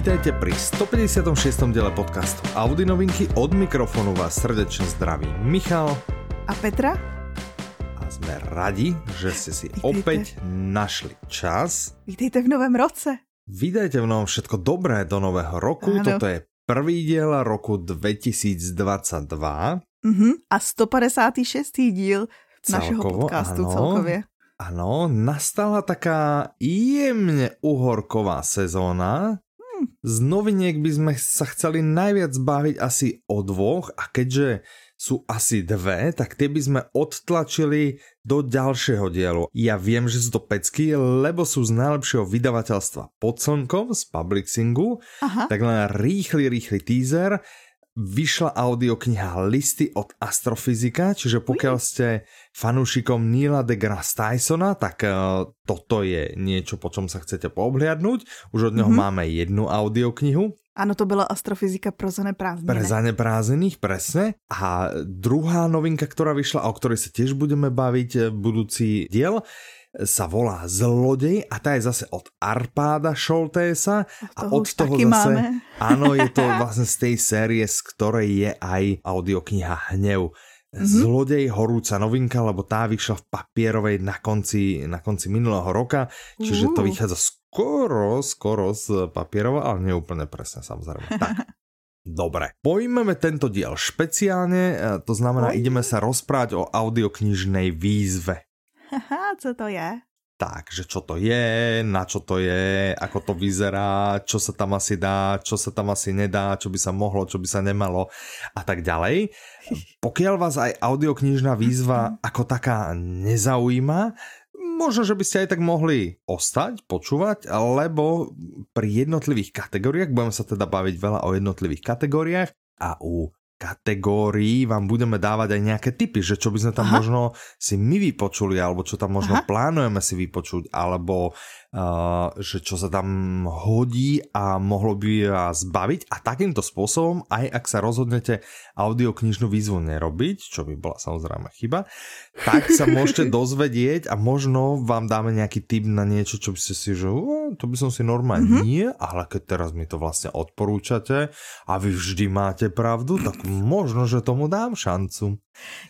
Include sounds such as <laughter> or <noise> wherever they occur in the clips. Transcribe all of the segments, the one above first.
Vítajte pri 156. diele podcastu Audi novinky. Od mikrofonu vás srdečne zdraví Michal a Petra. A sme radi, že ste si Vítejte. opäť našli čas. Vítejte v novém roce. Vítajte v novom všetko dobré do nového roku. Ano. Toto je prvý diel roku 2022. Uh-huh. A 156. díl Celkovo, našeho podcastu ano. celkově. Ano, nastala taká jemne uhorková sezóna. Z noviniek by sme sa chceli najviac baviť asi o dvoch a keďže sú asi dve, tak tie by sme odtlačili do ďalšieho dielu. Ja viem, že sú to pecky, lebo sú z najlepšieho vydavateľstva pod slnkom, z Publixingu. Aha. Tak len rýchly, rýchly teaser vyšla audiokniha Listy od astrofyzika, čiže pokiaľ ste fanúšikom Neila deGrasse Tysona, tak uh, toto je niečo, po čom sa chcete poobhliadnúť. Už od neho mm-hmm. máme jednu audioknihu. Ano, to byla astrofyzika pro zaneprázdnených. Pre zaneprázdnených, presne. A druhá novinka, ktorá vyšla o ktorej sa tiež budeme baviť eh, budúci diel, sa volá Zlodej a tá je zase od Arpáda Šoltésa a od toho zase, máme. <laughs> áno, je to vlastne z tej série, z ktorej je aj audiokniha Hnev. Mm-hmm. Zlodej horúca novinka, lebo tá vyšla v papierovej na konci, na konci minulého roka, čiže uh. to vychádza skoro, skoro z papierova, ale nie úplne presne samozrejme. <laughs> Tak. Dobre, pojmeme tento diel špeciálne, e, to znamená, ideme sa rozprávať o audioknižnej výzve. Haha, co to je? Takže čo to je, na čo to je, ako to vyzerá, čo sa tam asi dá, čo sa tam asi nedá, čo by sa mohlo, čo by sa nemalo a tak ďalej. Pokiaľ vás aj audioknižná výzva ako taká nezaujíma, možno, že by ste aj tak mohli ostať, počúvať, lebo pri jednotlivých kategóriách, budeme sa teda baviť veľa o jednotlivých kategóriách a u kategórií vám budeme dávať aj nejaké typy, že čo by sme tam Aha. možno si my vypočuli, alebo čo tam možno Aha. plánujeme si vypočuť, alebo že čo sa tam hodí a mohlo by vás baviť a takýmto spôsobom, aj ak sa rozhodnete audioknižnú výzvu nerobiť, čo by bola samozrejme chyba, tak sa <laughs> môžete dozvedieť a možno vám dáme nejaký tip na niečo, čo by ste si, že to by som si normálne mm -hmm. nie, ale keď teraz mi to vlastne odporúčate a vy vždy máte pravdu, tak možno, že tomu dám šancu.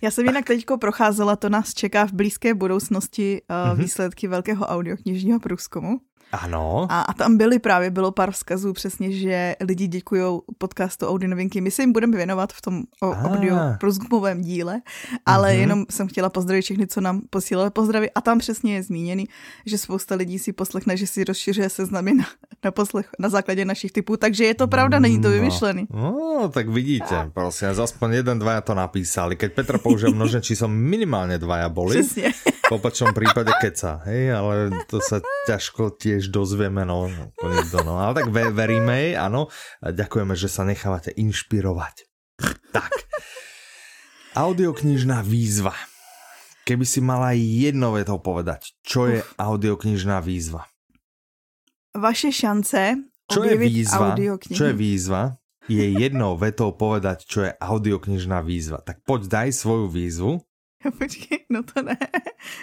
Já jsem jinak teďko procházela, to nás čeká v blízké budoucnosti uh, mm-hmm. výsledky velkého audioknižního průzkumu. Ano. A, a tam byly právě, bylo pár vzkazů přesně, že lidi děkují podcastu Audi novinky. My se jim budeme věnovat v tom o, ah. audio průzkumovém díle, ale mm-hmm. jenom jsem chtěla pozdravit všechny, co nám posílali pozdravy. A tam přesně je zmíněný, že spousta lidí si poslechne, že si rozšiřuje seznamy na, na, poslech, na základě našich typů. Takže je to pravda, není to no. vymyšlený. No, no tak vidíte, a. prosím, aspoň jeden, dvaja to napísali. Keď Petra použil množné číslo, minimálně dvaja boli. Přesně. V opačnom prípade keca, hej, ale to sa ťažko tiež dozvieme, no, nikto, no. Ale tak ve, veríme jej, áno. A ďakujeme, že sa nechávate inšpirovať. Tak. Audioknižná výzva. Keby si mala jednou vetou povedať, čo je audioknižná výzva? Vaše šance čo je výzva, Čo je výzva? Je jednou vetou povedať, čo je audioknižná výzva. Tak poď, daj svoju výzvu <laughs> Počkej, no to ne.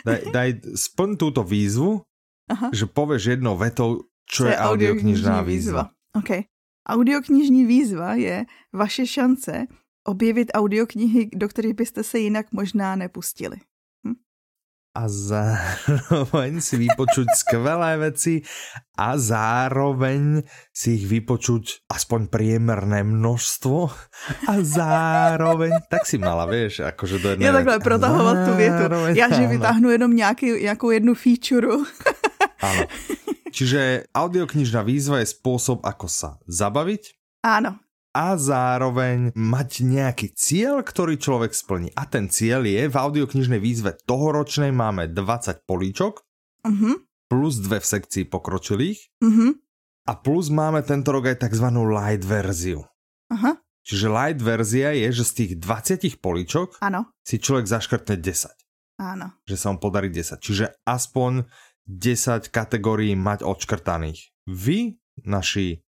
Daj, <laughs> daj splň túto výzvu, Aha. že povieš jednou vetou, čo, čo je audioknižná výzva. výzva. OK. Audioknižní výzva je vaše šance objevit audioknihy, do kterých byste se jinak možná nepustili a zároveň si vypočuť skvelé veci a zároveň si ich vypočuť aspoň priemerné množstvo a zároveň, tak si mala, vieš, akože do jedné... Ja takhle protahovat tu větu. Já, že vytáhnu jenom nějaký, nějakou jednu feature. Áno. Čiže audioknižná výzva je spôsob, ako sa zabaviť. Áno a zároveň mať nejaký cieľ, ktorý človek splní. A ten cieľ je v audioknižnej výzve tohoročnej máme 20 políčok, uh-huh. plus dve v sekcii pokročilých uh-huh. a plus máme tento rok aj tzv. light verziu. Uh-huh. Čiže light verzia je, že z tých 20 políčok ano. si človek zaškrtne 10. Áno. Že sa mu podarí 10. Čiže aspoň 10 kategórií mať odškrtaných. Vy, naši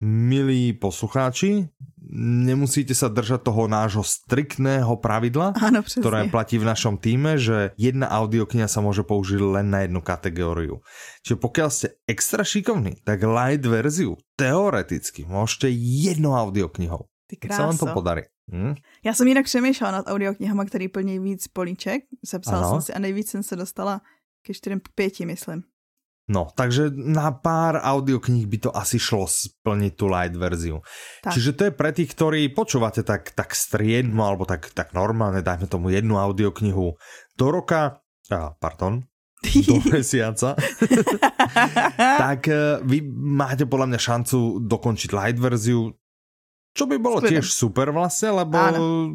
milí poslucháči, nemusíte sa držať toho nášho striktného pravidla, ano, ktoré platí v našom týme, že jedna audiokniha sa môže použiť len na jednu kategóriu. Čiže pokiaľ ste extra šikovní, tak light verziu teoreticky môžete jednou audioknihou. Ty kráso. sa vám to podarí. Hm? Já jsem jinak přemýšlela nad audioknihama, který plní víc políček. Zapsala ano. jsem si a nejvíc jsem se dostala ke 4-5, myslím. No, takže na pár audiokníh by to asi šlo splniť tú light verziu. Tak. Čiže to je pre tých, ktorí počúvate tak, tak striedmo, alebo tak, tak normálne, dajme tomu jednu audioknihu do roka, a, pardon, <laughs> do mesiaca, <laughs> tak e, vy máte podľa mňa šancu dokončiť light verziu, čo by bolo Skvěle. tiež super vlastne, lebo Áno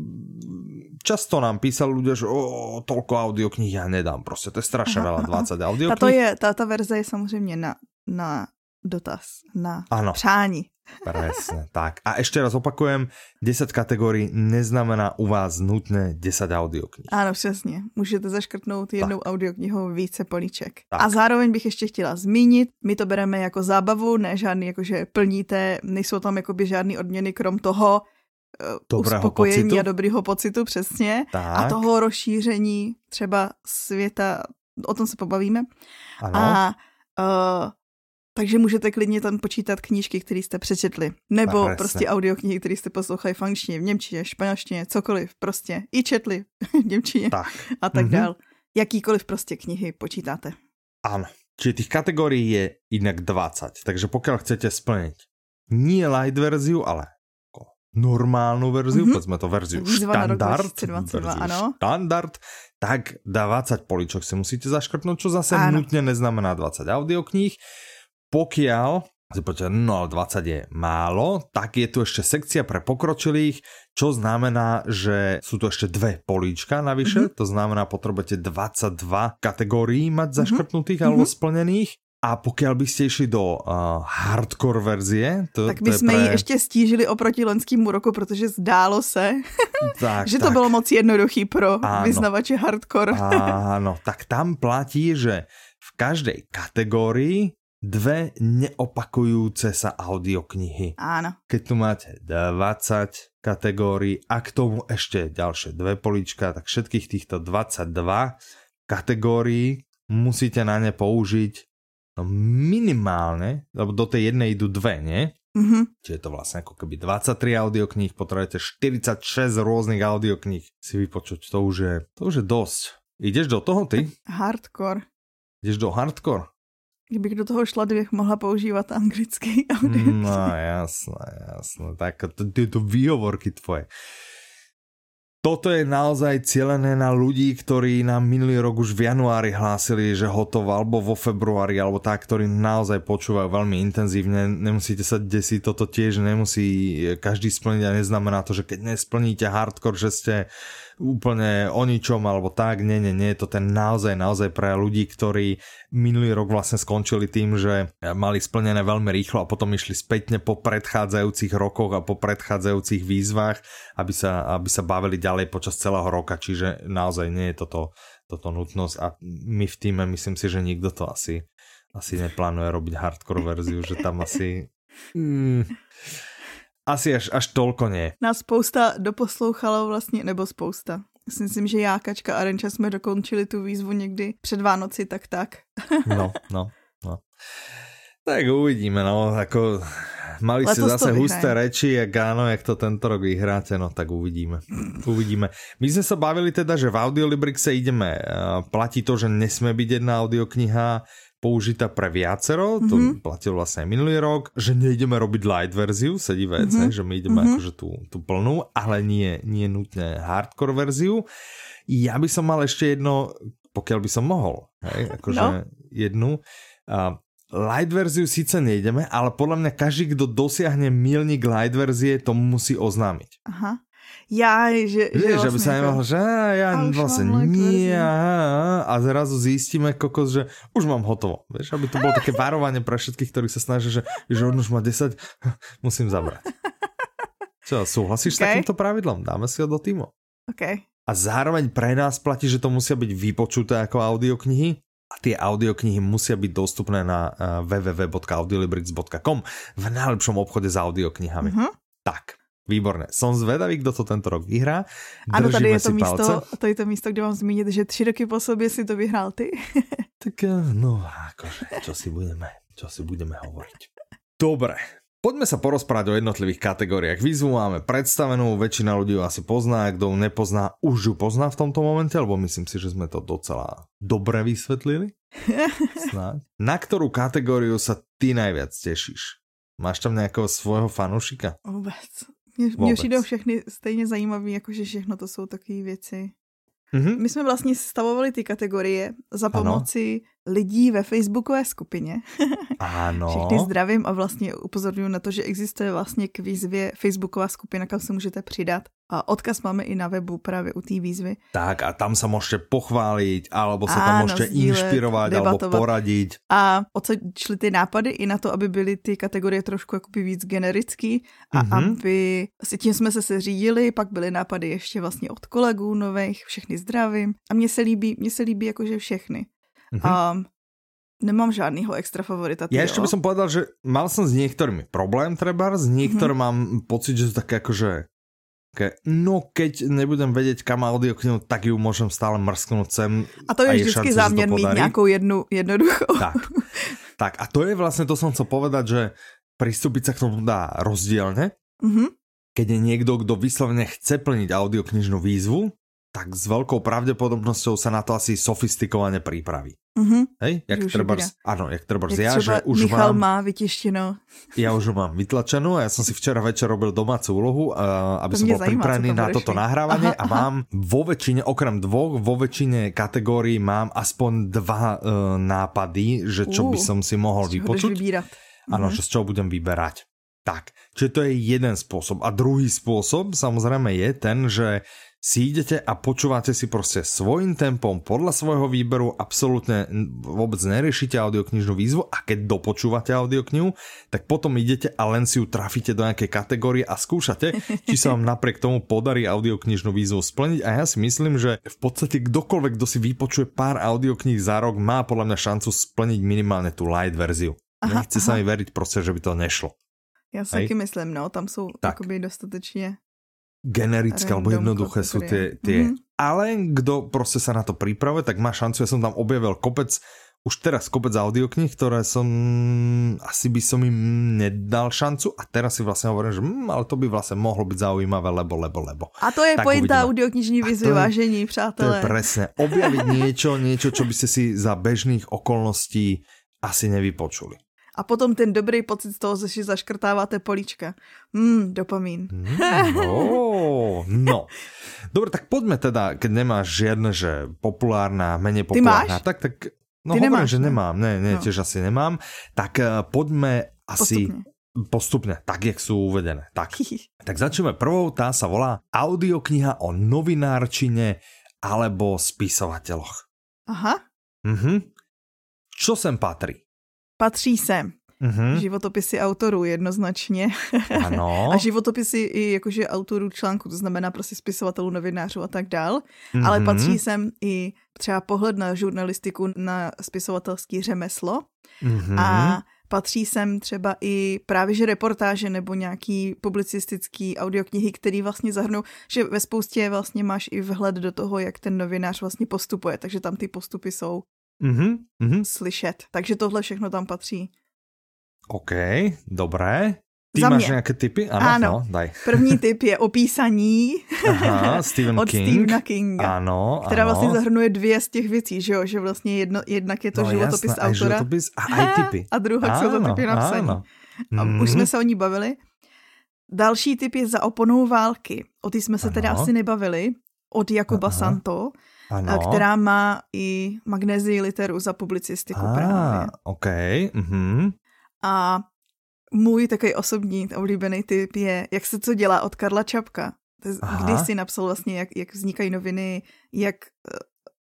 často nám písali ľudia, že o, toľko audiokníh ja nedám, prostě to je strašne veľa, 20 audiokníh. Tato je, táto verze je samozřejmě na, na dotaz, na ano. přání. Presne, tak. A ešte raz opakujem, 10 kategórií neznamená u vás nutné 10 audioknih. Ano, přesně. Můžete zaškrtnout jednou tak. audioknihou více políček. Tak. A zároveň bych ještě chtěla zmínit, my to bereme jako zábavu, ne žádný, jakože plníte, nejsou tam jakoby žádný odměny krom toho, dobrého uspokojení pocitu. a dobrýho pocitu, přesně. Tak. A toho rozšíření třeba světa, o tom se pobavíme. Ano. A uh, takže můžete klidně tam počítat knížky, které jste přečetli. Nebo Presne. prostě audioknihy, které jste poslouchali v angličtině, v němčině, španělštině, cokoliv. Prostě i četli <laughs> v němčině tak. a tak mm-hmm. dál. Jakýkoliv prostě knihy počítáte. Ano. Čiže těch kategorií je jinak 20. Takže pokud chcete splnit nie light verziu, ale normálnu verziu, mm-hmm. povedzme to verziu štandard, verziu ano. štandard, tak 20 poličok si musíte zaškrtnúť, čo zase ano. nutne neznamená 20 audiokníh. Pokiaľ si poďte, no 20 je málo, tak je tu ešte sekcia pre pokročilých, čo znamená, že sú tu ešte dve políčka navyše, mm-hmm. to znamená, potrebujete 22 kategórií mať mhm. zaškrtnutých mm-hmm. alebo splnených a pokud byste išli do uh, hardcore verzie, to, tak bychom pre... ji ještě stížili oproti loňskému roku, protože zdálo se, <laughs> tak, že tak. to bylo moc jednoduchý pro ano. vyznavače hardcore. Áno, tak tam platí, že v každej kategórii dve neopakujúce sa audioknihy. Áno. Keď tu máte 20 kategórií a k tomu ešte ďalšie dve polička, tak všetkých týchto 22 kategórií musíte na ne použiť minimálne, lebo do tej jednej idú dve, nie? Mm-hmm. Čiže je to vlastne ako keby 23 audiokníh, potrebujete 46 rôznych audiokníh si vypočuť. To už je, to už je dosť. Ideš do toho ty? Hardcore. Ideš do hardcore? Kdybych do toho šla, bych mohla používat anglický audio. No jasné, jasné. Tak to, to výhovorky tvoje toto je naozaj cielené na ľudí, ktorí nám minulý rok už v januári hlásili, že hotovo, alebo vo februári, alebo tak, ktorí naozaj počúvajú veľmi intenzívne. Nemusíte sa desiť, toto tiež nemusí každý splniť a neznamená to, že keď nesplníte hardcore, že ste úplne o ničom alebo tak, nie, nie, nie, je to ten naozaj, naozaj pre ľudí, ktorí minulý rok vlastne skončili tým, že mali splnené veľmi rýchlo a potom išli spätne po predchádzajúcich rokoch a po predchádzajúcich výzvach, aby sa, aby sa bavili ďalej počas celého roka, čiže naozaj nie je toto, toto nutnosť a my v týme myslím si, že nikto to asi, asi neplánuje robiť hardcore verziu, že tam asi... Mm, asi až, až tolko nie. Nás spousta doposlouchalo vlastně, nebo spousta. Myslím, že já, Kačka a Renča jsme dokončili tu výzvu někdy před Vánoci, tak tak. <laughs> no, no, no. Tak uvidíme, no, jako mali ste zase husté reči, jak áno, jak to tento rok vyhráte, no tak uvidíme. <laughs> Uvidíme. My sme sa bavili teda, že v Audiolibrixe ideme, platí to, že nesmie byť jedna audiokniha, použitá pre viacero, mm-hmm. to mhm. platilo vlastne aj minulý rok, že nejdeme robiť light verziu, sedí vec, mm-hmm. že my ideme mm-hmm. akože tú, tú plnú, ale nie, nie nutne hardcore verziu. Ja by som mal ešte jedno, pokiaľ by som mohol, hej, <laughs> akože no. jednu. Uh, light verziu síce nejdeme, ale podľa mňa každý, kto dosiahne milník light verzie, to musí oznámiť. Aha já, že, že, že by sa nemohol, že ja vlastne nie a zrazu zistíme kokos, že už mám hotovo. Vieš, aby to bolo také varovanie pre všetkých, ktorí sa snažia, že, že on už má 10, <laughs> musím zabrať. Čo, súhlasíš okay. s takýmto pravidlom? Dáme si ho do týmu. Okay. A zároveň pre nás platí, že to musia byť vypočuté ako audioknihy, a tie audioknihy musia byť dostupné na uh, www.audiolibrix.com v najlepšom obchode s audioknihami. Mm-hmm. Tak, Výborné. Som zvedavý, kdo to tento rok vyhrá. Ano, tady je to místo, to je to místo, kde mám zmínit, že tři roky po sobě si to vyhrál ty. <laughs> tak eh, no, akože, čo si budeme, čo si budeme hovoriť. Dobre, Poďme sa porozprávať o jednotlivých kategóriách. Výzvu máme predstavenú, väčšina ľudí ju asi pozná, kto ju nepozná, už ju pozná v tomto momente, lebo myslím si, že sme to docela dobre vysvetlili. <laughs> Snáď. Na ktorú kategóriu sa ty najviac tešíš? Máš tam nejakého svojho fanúšika? Vůbec. Mně, přijdou všechny stejně zajímavý, jakože všechno to jsou takové věci. Mm-hmm. My jsme vlastně stavovali ty kategorie za pomoci ano. Lidí ve facebookové skupině. <laughs> ano. Všechny zdravím a vlastně upozorňuji na to, že existuje vlastně k výzvě facebooková skupina, kam se můžete přidat a odkaz máme i na webu právě u té výzvy. Tak a tam se můžete pochválit, alebo se tam můžete inspirovat, alebo poradit. A o co šly ty nápady i na to, aby byly ty kategorie trošku jakoby víc generický a mm-hmm. aby si tím jsme se seřídili, pak byly nápady ještě vlastně od kolegů nových, všechny zdravím. A mně se líbí, mně se líbí jakože všechny. Mm-hmm. A Nemám žádného extra favorita. Ja ešte by som povedal, že mal som s niektorými problém, treba, s niektorými mm-hmm. mám pocit, že sú také akože no keď nebudem vedieť, kam audioknihu, tak ju môžem stále mrsknúť sem. A to je a vždycky šance, záměr mít nějakou jednu jednoduchou. Tak. tak a to je vlastně, to som chcel povedať, že pristúpiť sa k tomu dá rozdielne. Mm-hmm. Keď je niekto, kto vyslovene chce plniť audioknižnú výzvu, tak s veľkou pravdepodobnosťou sa na to asi sofistikovane pripraví. Mm-hmm. Hej, jak treba, áno, jak treba jak ja, že už Michal mám, má vytišteno. <laughs> Ja už mám vytlačenú a ja som si včera večer robil domácu úlohu, uh, aby to som bol pripravený na toto nahrávanie aha, a mám vo väčšine, okrem dvoch, vo väčšine kategórií mám aspoň dva uh, nápady, že čo uh, by som si mohol vypočuť. Áno, mm-hmm. že z čoho budem vyberať. Tak, čiže to je jeden spôsob. A druhý spôsob samozrejme je ten, že si idete a počúvate si prostě svojím tempom, podľa svojho výberu, absolútne vôbec neriešite audioknižnú výzvu a keď dopočúvate audioknihu, tak potom idete a len si ju trafíte do nejakej kategórie a skúšate, či sa vám <laughs> napriek tomu podarí audioknižnú výzvu splniť a ja si myslím, že v podstate kdokoľvek, kto si vypočuje pár audiokníh za rok, má podľa mňa šancu splniť minimálne tú light verziu. Nechce aha. sa mi veriť prostě, že by to nešlo. Já si taky myslím, no, tam jsou tak. dostatečně generické alebo jednoduché sú tie, tie. Mm-hmm. Ale kdo prostě sa na to pripravuje, tak má šancu. Ja som tam objavil kopec už teraz kopec audioknih, ktoré som asi by som im nedal šancu a teraz si vlastne hovorím, že hm, ale to by vlastne mohlo byť zaujímavé, lebo, lebo, lebo. A to je pointa audioknižní výzvy, vážení přátelé. To je presne. Objaviť niečo, niečo, čo by ste si za bežných okolností asi nevypočuli a potom ten dobrý pocit z toho, že si zaškrtáváte políčka. Hmm, dopamín. Mm, no, no. Dobre, tak poďme teda, keď nemáš žiadne, že populárna, menej populárna, tak, tak No Ty hovorím, nemáš, že ne? nemám, ne, ne, no. tiež asi nemám. Tak uh, poďme asi postupne. postupne, tak jak sú uvedené. Tak, <laughs> tak začneme prvou, tá sa volá audiokniha o novinárčine alebo spisovateľoch. Aha. Mhm. Čo sem patrí? Patří sem. Mm-hmm. Životopisy autorů jednoznačně. Ano. <laughs> a životopisy i jakože autorů článku, to znamená prostě spisovatelů, novinářů a tak dál. Mm-hmm. Ale patří sem i třeba pohled na žurnalistiku, na spisovatelský řemeslo. Mm-hmm. A patří sem třeba i právě že reportáže nebo nějaký publicistický audioknihy, který vlastně zahrnou, že ve spoustě vlastně máš i vhled do toho, jak ten novinář vlastně postupuje, takže tam ty postupy jsou mm-hmm, mm-hmm. slyšet. Takže tohle všechno tam patří. OK, dobré. Ty Za máš mě. nějaké typy? Ano, ano. No, daj. První <laughs> typ je opísaní Aha, <laughs> Stephen od King. Stephena Kinga. Ano, která ano. vlastně zahrnuje dvě z těch věcí, že jo? Že vlastně jedno, jednak je to no, životopis jasná, autora. Životopis a aj typy. <laughs> A druhá ano, jsou to typy napsaní. Ano. A mm. už jsme se o ní bavili. Další typ je za oponou války. O ty jsme se ano. teda asi nebavili. Od Jakuba Aha. Santo ano. která má i magnezii literu za publicistiku ah, právě. OK. Mm-hmm. A můj takový osobní oblíbený typ je, jak se co dělá od Karla Čapka. Když si napsal vlastně, jak, jak vznikají noviny, jak, eh,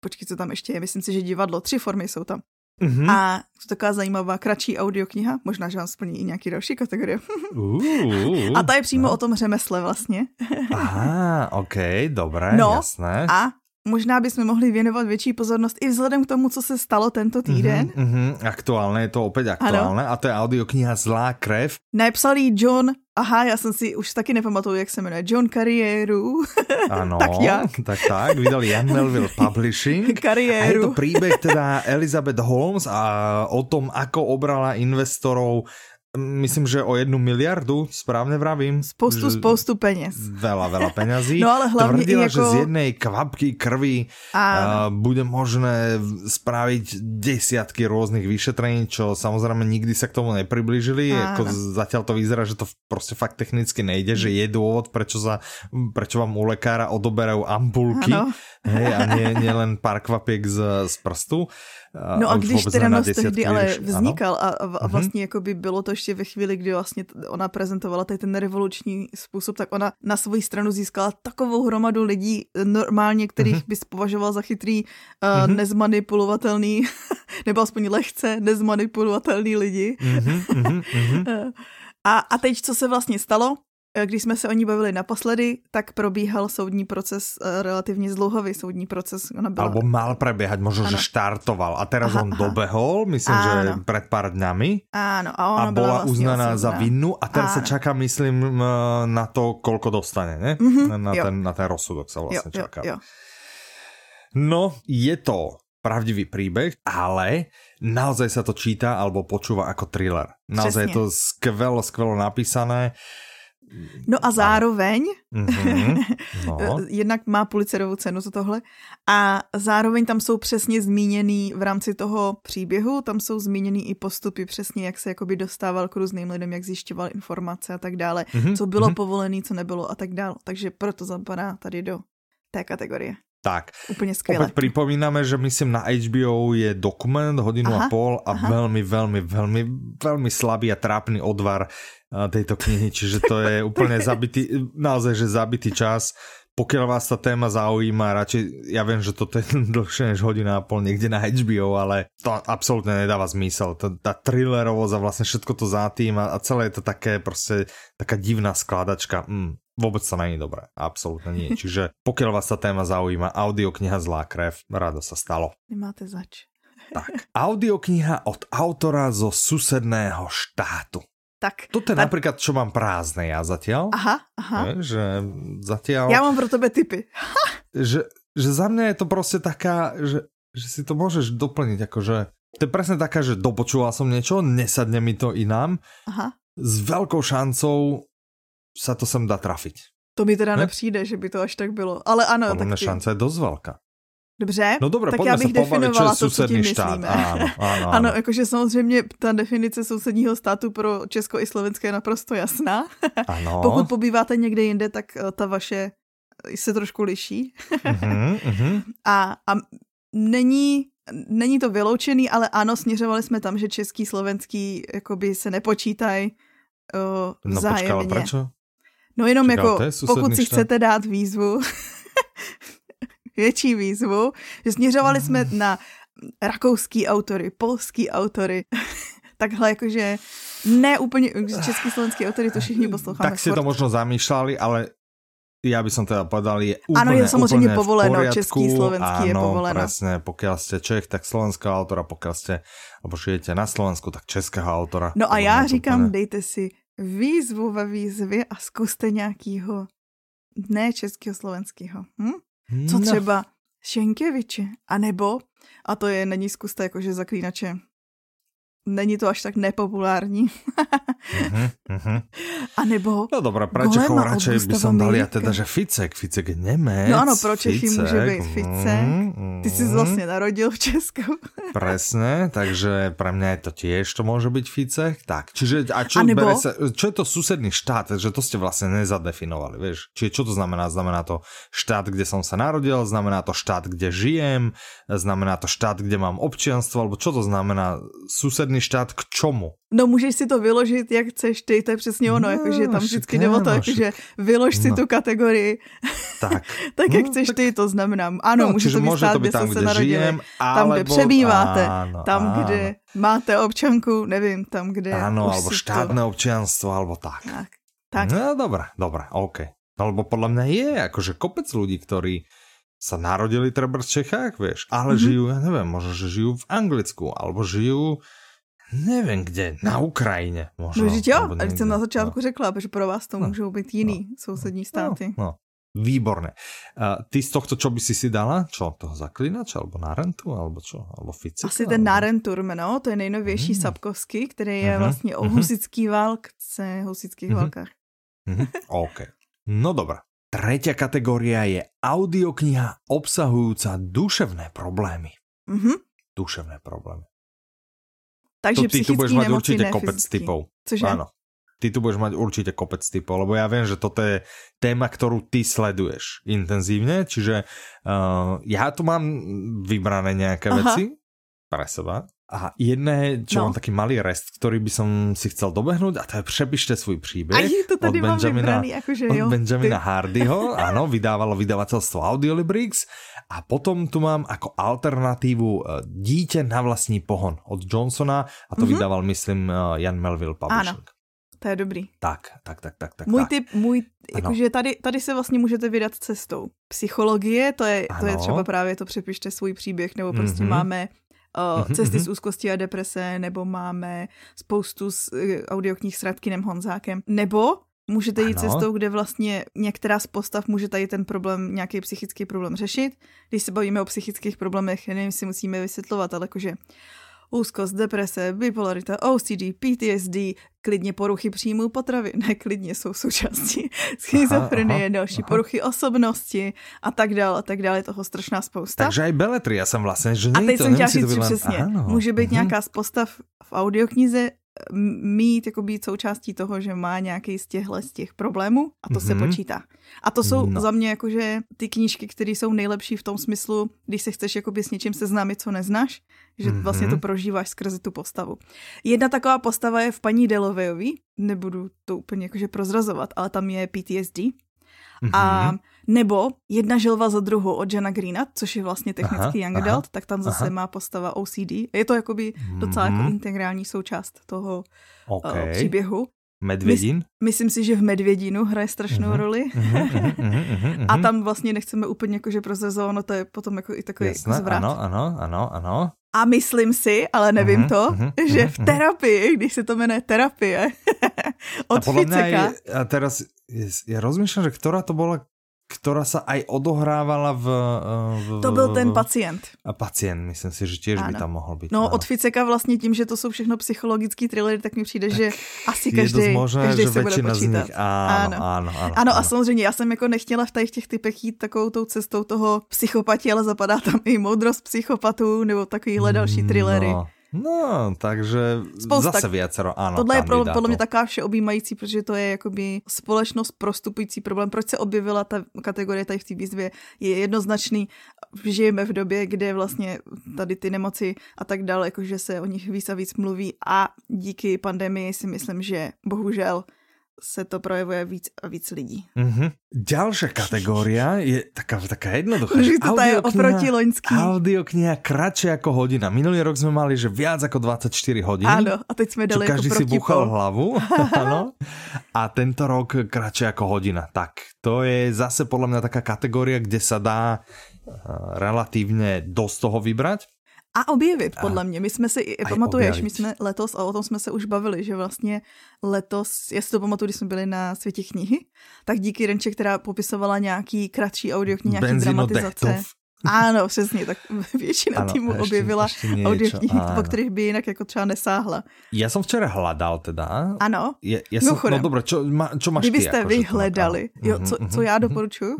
počkej, co tam ještě je, myslím si, že divadlo, tři formy jsou tam. Mm-hmm. A to taková zajímavá kratší audiokniha, možná, že vám splní i nějaký další kategorie. uh, <laughs> a ta je přímo no. o tom řemesle vlastně. Aha, ok, dobré, no, jasné. A možná bychom mohli věnovat větší pozornost i vzhledem k tomu, co se stalo tento týden. Mm-hmm, mm-hmm, aktuálne, je to opět aktuálne. Ano. A to je audiokniha Zlá krev. Napsal jí John, aha, já jsem si už taky nepamatuju, jak se jmenuje, John Kariéru. <laughs> Ano, tak jak? tak tak, vydal Jan Melville <laughs> Publishing. Kariéru. A je to príbeh teda Elizabeth Holmes a o tom, ako obrala investorov Myslím, že o jednu miliardu, správne vravím. Spoustu, spoustu peněz. Veľa, veľa peňazí. <laughs> No ale hlavně Tvrdila, jako... že z jednej kvapky krvi uh, bude možné spraviť desiatky rôznych vyšetrení, čo samozrejme nikdy sa k tomu nepriblížili. Ako zatiaľ to vyzerá, že to prostě fakt technicky nejde, že je dôvod, prečo, za, prečo vám u lekára odoberajú ampulky. Hej, a nie, nie len pár kvapiek z, z prstu. No a, a když teda nos tehdy ale vznikal a, a mhm. vlastně mm-hmm. jako by bylo to ještě ve chvíli, kdy vlastně ona prezentovala tady ten revoluční způsob, tak ona na svoji stranu získala takovou hromadu lidí normálně, kterých mm-hmm. bys považoval za chytrý, uh, mm-hmm. nezmanipulovatelný, <laughs> nebo aspoň lehce nezmanipulovatelný lidi. Mm-hmm. <laughs> a, a teď, co se vlastně stalo? Eh, když jsme se o ní bavili naposledy, tak probíhal soudní proces, eh, relativně zdlouhavý soudní proces. Ona byla... Albo mal preběhat, možná, že štartoval a teraz aha, on aha. dobehol, myslím, ano. že před pár dňami. Ano, a ona a byla, vlastně uznaná za vinu a teraz ano. se čaká, myslím, na to, kolko dostane, ne? Mm-hmm, na, ten, na ten rozsudok se vlastně jo, čaká. Jo, jo. No, je to pravdivý príbeh, ale naozaj sa to číta alebo počúva ako thriller. Naozaj Přesně. je to skvelo, skvelo napísané. No a zároveň, mm-hmm. <laughs> no. jednak má Pulitzerovu cenu za tohle, a zároveň tam jsou přesně zmíněný v rámci toho příběhu, tam jsou zmíněný i postupy přesně, jak se jakoby dostával k různým lidem, jak zjišťoval informace a tak dále, mm-hmm. co bylo mm-hmm. povolené, co nebylo a tak dále. Takže proto zapadá tady do té kategorie. Tak. Úplně skvěle. Připomínáme, že myslím na HBO je dokument hodinu aha, a pol a aha. velmi, velmi, velmi, velmi slabý a trápný odvar tejto knihy, čiže to je <laughs> úplne zabitý, naozaj, že zabitý čas. Pokiaľ vás ta téma zaujíma, radšej, ja viem, že toto je <laughs> dlhšie než hodina a pol niekde na HBO, ale to absolútne nedáva zmysel. Tá, tá thrillerovosť a vlastne všetko to za tým a, a celé je to také prostě taká divná skladačka. Mm, vôbec to není dobré. Absolútne nie. <laughs> Čiže pokiaľ vás ta téma zaujíma, audiokniha Zlá krev, rado sa stalo. Nemáte zač. Tak, audiokniha od autora zo susedného štátu. Tak, Toto je tak... napríklad, čo mám prázdne ja zatiaľ. Aha, aha. Je, že zatiaľ... Ja mám pro tebe typy. <laughs> že, že za mňa je to prostě taká, že, že si to môžeš doplniť, akože... To je presne taká, že dopočúval som niečo, nesadne mi to inám. Aha. S veľkou šancou sa to sem dá trafiť. To mi teda ne? nepřijde, že by to až tak bylo. Ale ano, Podle tak ty... šance je dost velká. Dobře, no dobré, tak já bych definovala to, co tím myslíme. Ano, ano, <laughs> ano. ano, jakože samozřejmě ta definice sousedního státu pro Česko i Slovenské je naprosto jasná. Ano. <laughs> Pokud pobýváte někde jinde, tak eh, ta vaše eh, se trošku liší. uh-huh, <laughs> uh-huh. A, a není, není to vyloučený, ale ano, směřovali jsme tam, že český, slovenský jakoby se nepočítají uh, vzájemně. No počkala, prečo? No jenom Čekal, jako, pokud si chcete dát výzvu, větší výzvu, že směřovali jsme mm. na rakouský autory, polský autory, <laughs> takhle jakože ne úplně, český, slovenský autory, to všichni posloucháme. Tak si to možno zamýšľali, ale já by som teda povedal, je úplne, Ano, je samozřejmě povoleno, český, slovenský áno, je povoleno. presne, pokiaľ ste Čech, tak slovenského autora, pokiaľ ste, alebo žijete na Slovensku, tak českého autora. No a já říkám, úplne... dejte si výzvu ve výzvě a zkuste nějakýho ne českého, slovenského. Hm? Co no. třeba Šenkeviče, a nebo, a to je, není zkuste jakože zaklínače není to až tak nepopulární. uh-huh, uh-huh. A nebo No dobré, pre Čechov radšej by som dal ja teda, že Ficek, Ficek je Nemec. No ano, pro Čechy Ficek, může být Ficek. Ty jsi vlastně narodil v Česku. Presne, takže pre mňa je to tiež, to môže byť Ficek. Tak, čiže, a čo, a nebo... sa, čo je to susedný štát, takže to ste vlastne nezadefinovali, vieš? Čiže čo to znamená? Znamená to štát, kde som sa narodil, znamená to štát, kde žijem, znamená to štát, kde mám občianstvo, alebo čo to znamená susedný susedný štát k čomu? No můžeš si to vyložit, jak chceš ty, to je přesně ono, no, jakože tam vždycky jde o to, jakože vylož si no. tu kategorii. Tak. <laughs> tak jak no, chceš tak... ty, to znamená, ano, no, může to být stát, kde tam, kde se narodili, žijem, tam, kde přebýváte, áno, tam, áno. kde máte občanku, nevím, tam, kde... Áno, alebo štátne to... občianstvo, alebo tak. Tak. tak. No, dobré, dobré, OK. Alebo podľa mňa je akože kopec ľudí, ktorí sa narodili treba v Čechách, vieš, ale mm-hmm. žijú, ja neviem, možno, že žijú v Anglicku, alebo žijú nevím kde, na Ukrajině možno. No, jo, ale jsem na začátku no. řekla, že pro vás to no. můžou být jiný no. sousední státy. No, no. Výborné. Uh, ty z tohto, čo by si si dala? Čo, toho zaklínače, alebo Narentu, alebo čo? Alebo Ficika? Asi ten Narentur, no, to je nejnovější mm. Sapkovský, který je mm-hmm. vlastně o mm-hmm. husický válce, husických mm-hmm. válkách. Mm-hmm. OK. No dobré. Tretia kategória je audiokniha obsahujúca duševné problémy. Mm-hmm. Duševné problémy. Takže to ty tu budeš mať určite kopec typov. Cože? Áno. Ty tu budeš mať určite kopec typov, lebo ja viem, že toto je téma, ktorú ty sleduješ intenzívne, čiže uh, ja tu mám vybrané nejaké Aha. veci pre seba a jedné, čo no. mám taký malý rest, ktorý by som si chcel dobehnúť a to je Přepište svůj příběh Aj, to tady od Benjamina, vybraný, akože, od Benjamina Hardyho, áno, vydávalo vydavateľstvo Audiolibrix a potom tu mám ako alternatívu e, Dítě na vlastní pohon od Johnsona a to mm -hmm. vydával, myslím, e, Jan Melville Publishing. Ano. To je dobrý. Tak, tak, tak, tak, tak. Můj typ, můj, jakože tady, tady se vlastně můžete vydat cestou. Psychologie, to je, to je třeba právě to přepište svůj příběh, nebo prostě mm-hmm. máme uh, cesty z úzkosti a deprese, nebo máme spoustu z, uh, audioknih s Radkinem Honzákem, nebo můžete jít ano. cestou, kde vlastně některá z postav může tady ten problém, nějaký psychický problém řešit. Když se bavíme o psychických problémech, nevím, jestli musíme vysvětlovat, ale jakože úzkost, deprese, bipolarita, OCD, PTSD, klidně poruchy příjmu potravy, ne, klidně jsou součástí <laughs> schizofrenie, další aha. poruchy osobnosti a tak dále, a tak dále, je toho strašná spousta. Takže i beletry, já jsem vlastně, že A teď to, jsem chtěla říct, přesně, ano. může být uh-huh. nějaká z postav v audioknize, mít, jako být součástí toho, že má nějaký z těchhle z těch problémů a to mm-hmm. se mhm. počítá. A to jsou no. za mě jakože ty knížky, které jsou nejlepší v tom smyslu, když se chceš jakoby s něčím seznámit, co neznáš, že mm-hmm. vlastně to prožíváš skrze tu postavu. Jedna taková postava je v paní Delovejový, nebudu to úplně jakože prozrazovat, ale tam je PTSD. Mm-hmm. A nebo jedna želva za druhou od Jana Greena, což je vlastně technický aha, young adult, aha, tak tam zase aha. má postava OCD. Je to jakoby docela mm. jako mhm. integrální součást toho eh, okay. uh, příběhu. Medvědín? Mys, myslím si, že v Medvědínu hraje strašnou uh-huh, roli. Uh-huh, uh-huh, uh-huh, a tam vlastně nechceme úplně jakože prozrazovat, to je potom jako i takový Jasne, zvrat. Ano, ano, ano, ano. A myslím si, ale nevím uh-huh, to, uh-huh, <laughs> že v terapii, když se to jmenuje terapie, <laughs> od a Ficeka. Je, a teraz, ja rozmýšľam, že ktorá to bola ktorá sa aj odohrávala v, eh, v... To byl ten pacient. A pacient, myslím si, že tiež ano. by tam mohl být. No ano. od Ficeka vlastně tím, že to jsou všechno psychologický thrillery, tak mi přijde, tak že asi každý, možné, každý se bude počítat. Z nich, ano, ano, ano, ano, ano, a samozřejmě já jsem jako nechtěla v těch, těch typech jít takovou tou cestou toho psychopati, ale zapadá tam i moudrost psychopatů nebo takovýhle další thrillery. No. No, takže Spousta. zase viacero, ano. Tohle je pro, podle mě taká všeobjímající, protože to je jakoby společnost prostupující problém. Proč se objevila ta kategorie tady v té výzvě, je jednoznačný. Žijeme v době, kde vlastně tady ty nemoci a tak dále, jakože se o nich víc a víc mluví a díky pandemii si myslím, že bohužel se to projevuje víc a víc lidí. Mm-hmm. Ďalšia kategória je taká, taká jednoduchá. Že to je oproti loňský. Audiokniha kratšie ako hodina. Minulý rok sme mali, že viac ako 24 hodín. Áno, a teď sme dali každý si búchal hlavu. <laughs> áno. A tento rok kratšie ako hodina. Tak, to je zase podľa mňa taká kategória, kde sa dá eh, relatívne dosť toho vybrať. A objevit, podle mě. My jsme si, pamatuješ, objevit. my jsme letos, a o tom jsme se už bavili, že vlastně letos, já si to pamatuju, když jsme byli na světě knihy, tak díky Renče, která popisovala nějaký kratší audioknihy, nějaký dramatizace. Dechtov. Ano, přesně, tak <laughs> většina ano, týmu ještě, objevila audioknihy, po kterých by jinak jako třeba nesáhla. Já jsem včera hledal teda. Ano. Je, já jsem, no dobré, čo, ma, čo máš Kdybyste ty? vy hledali, jo, co, co já doporučuju?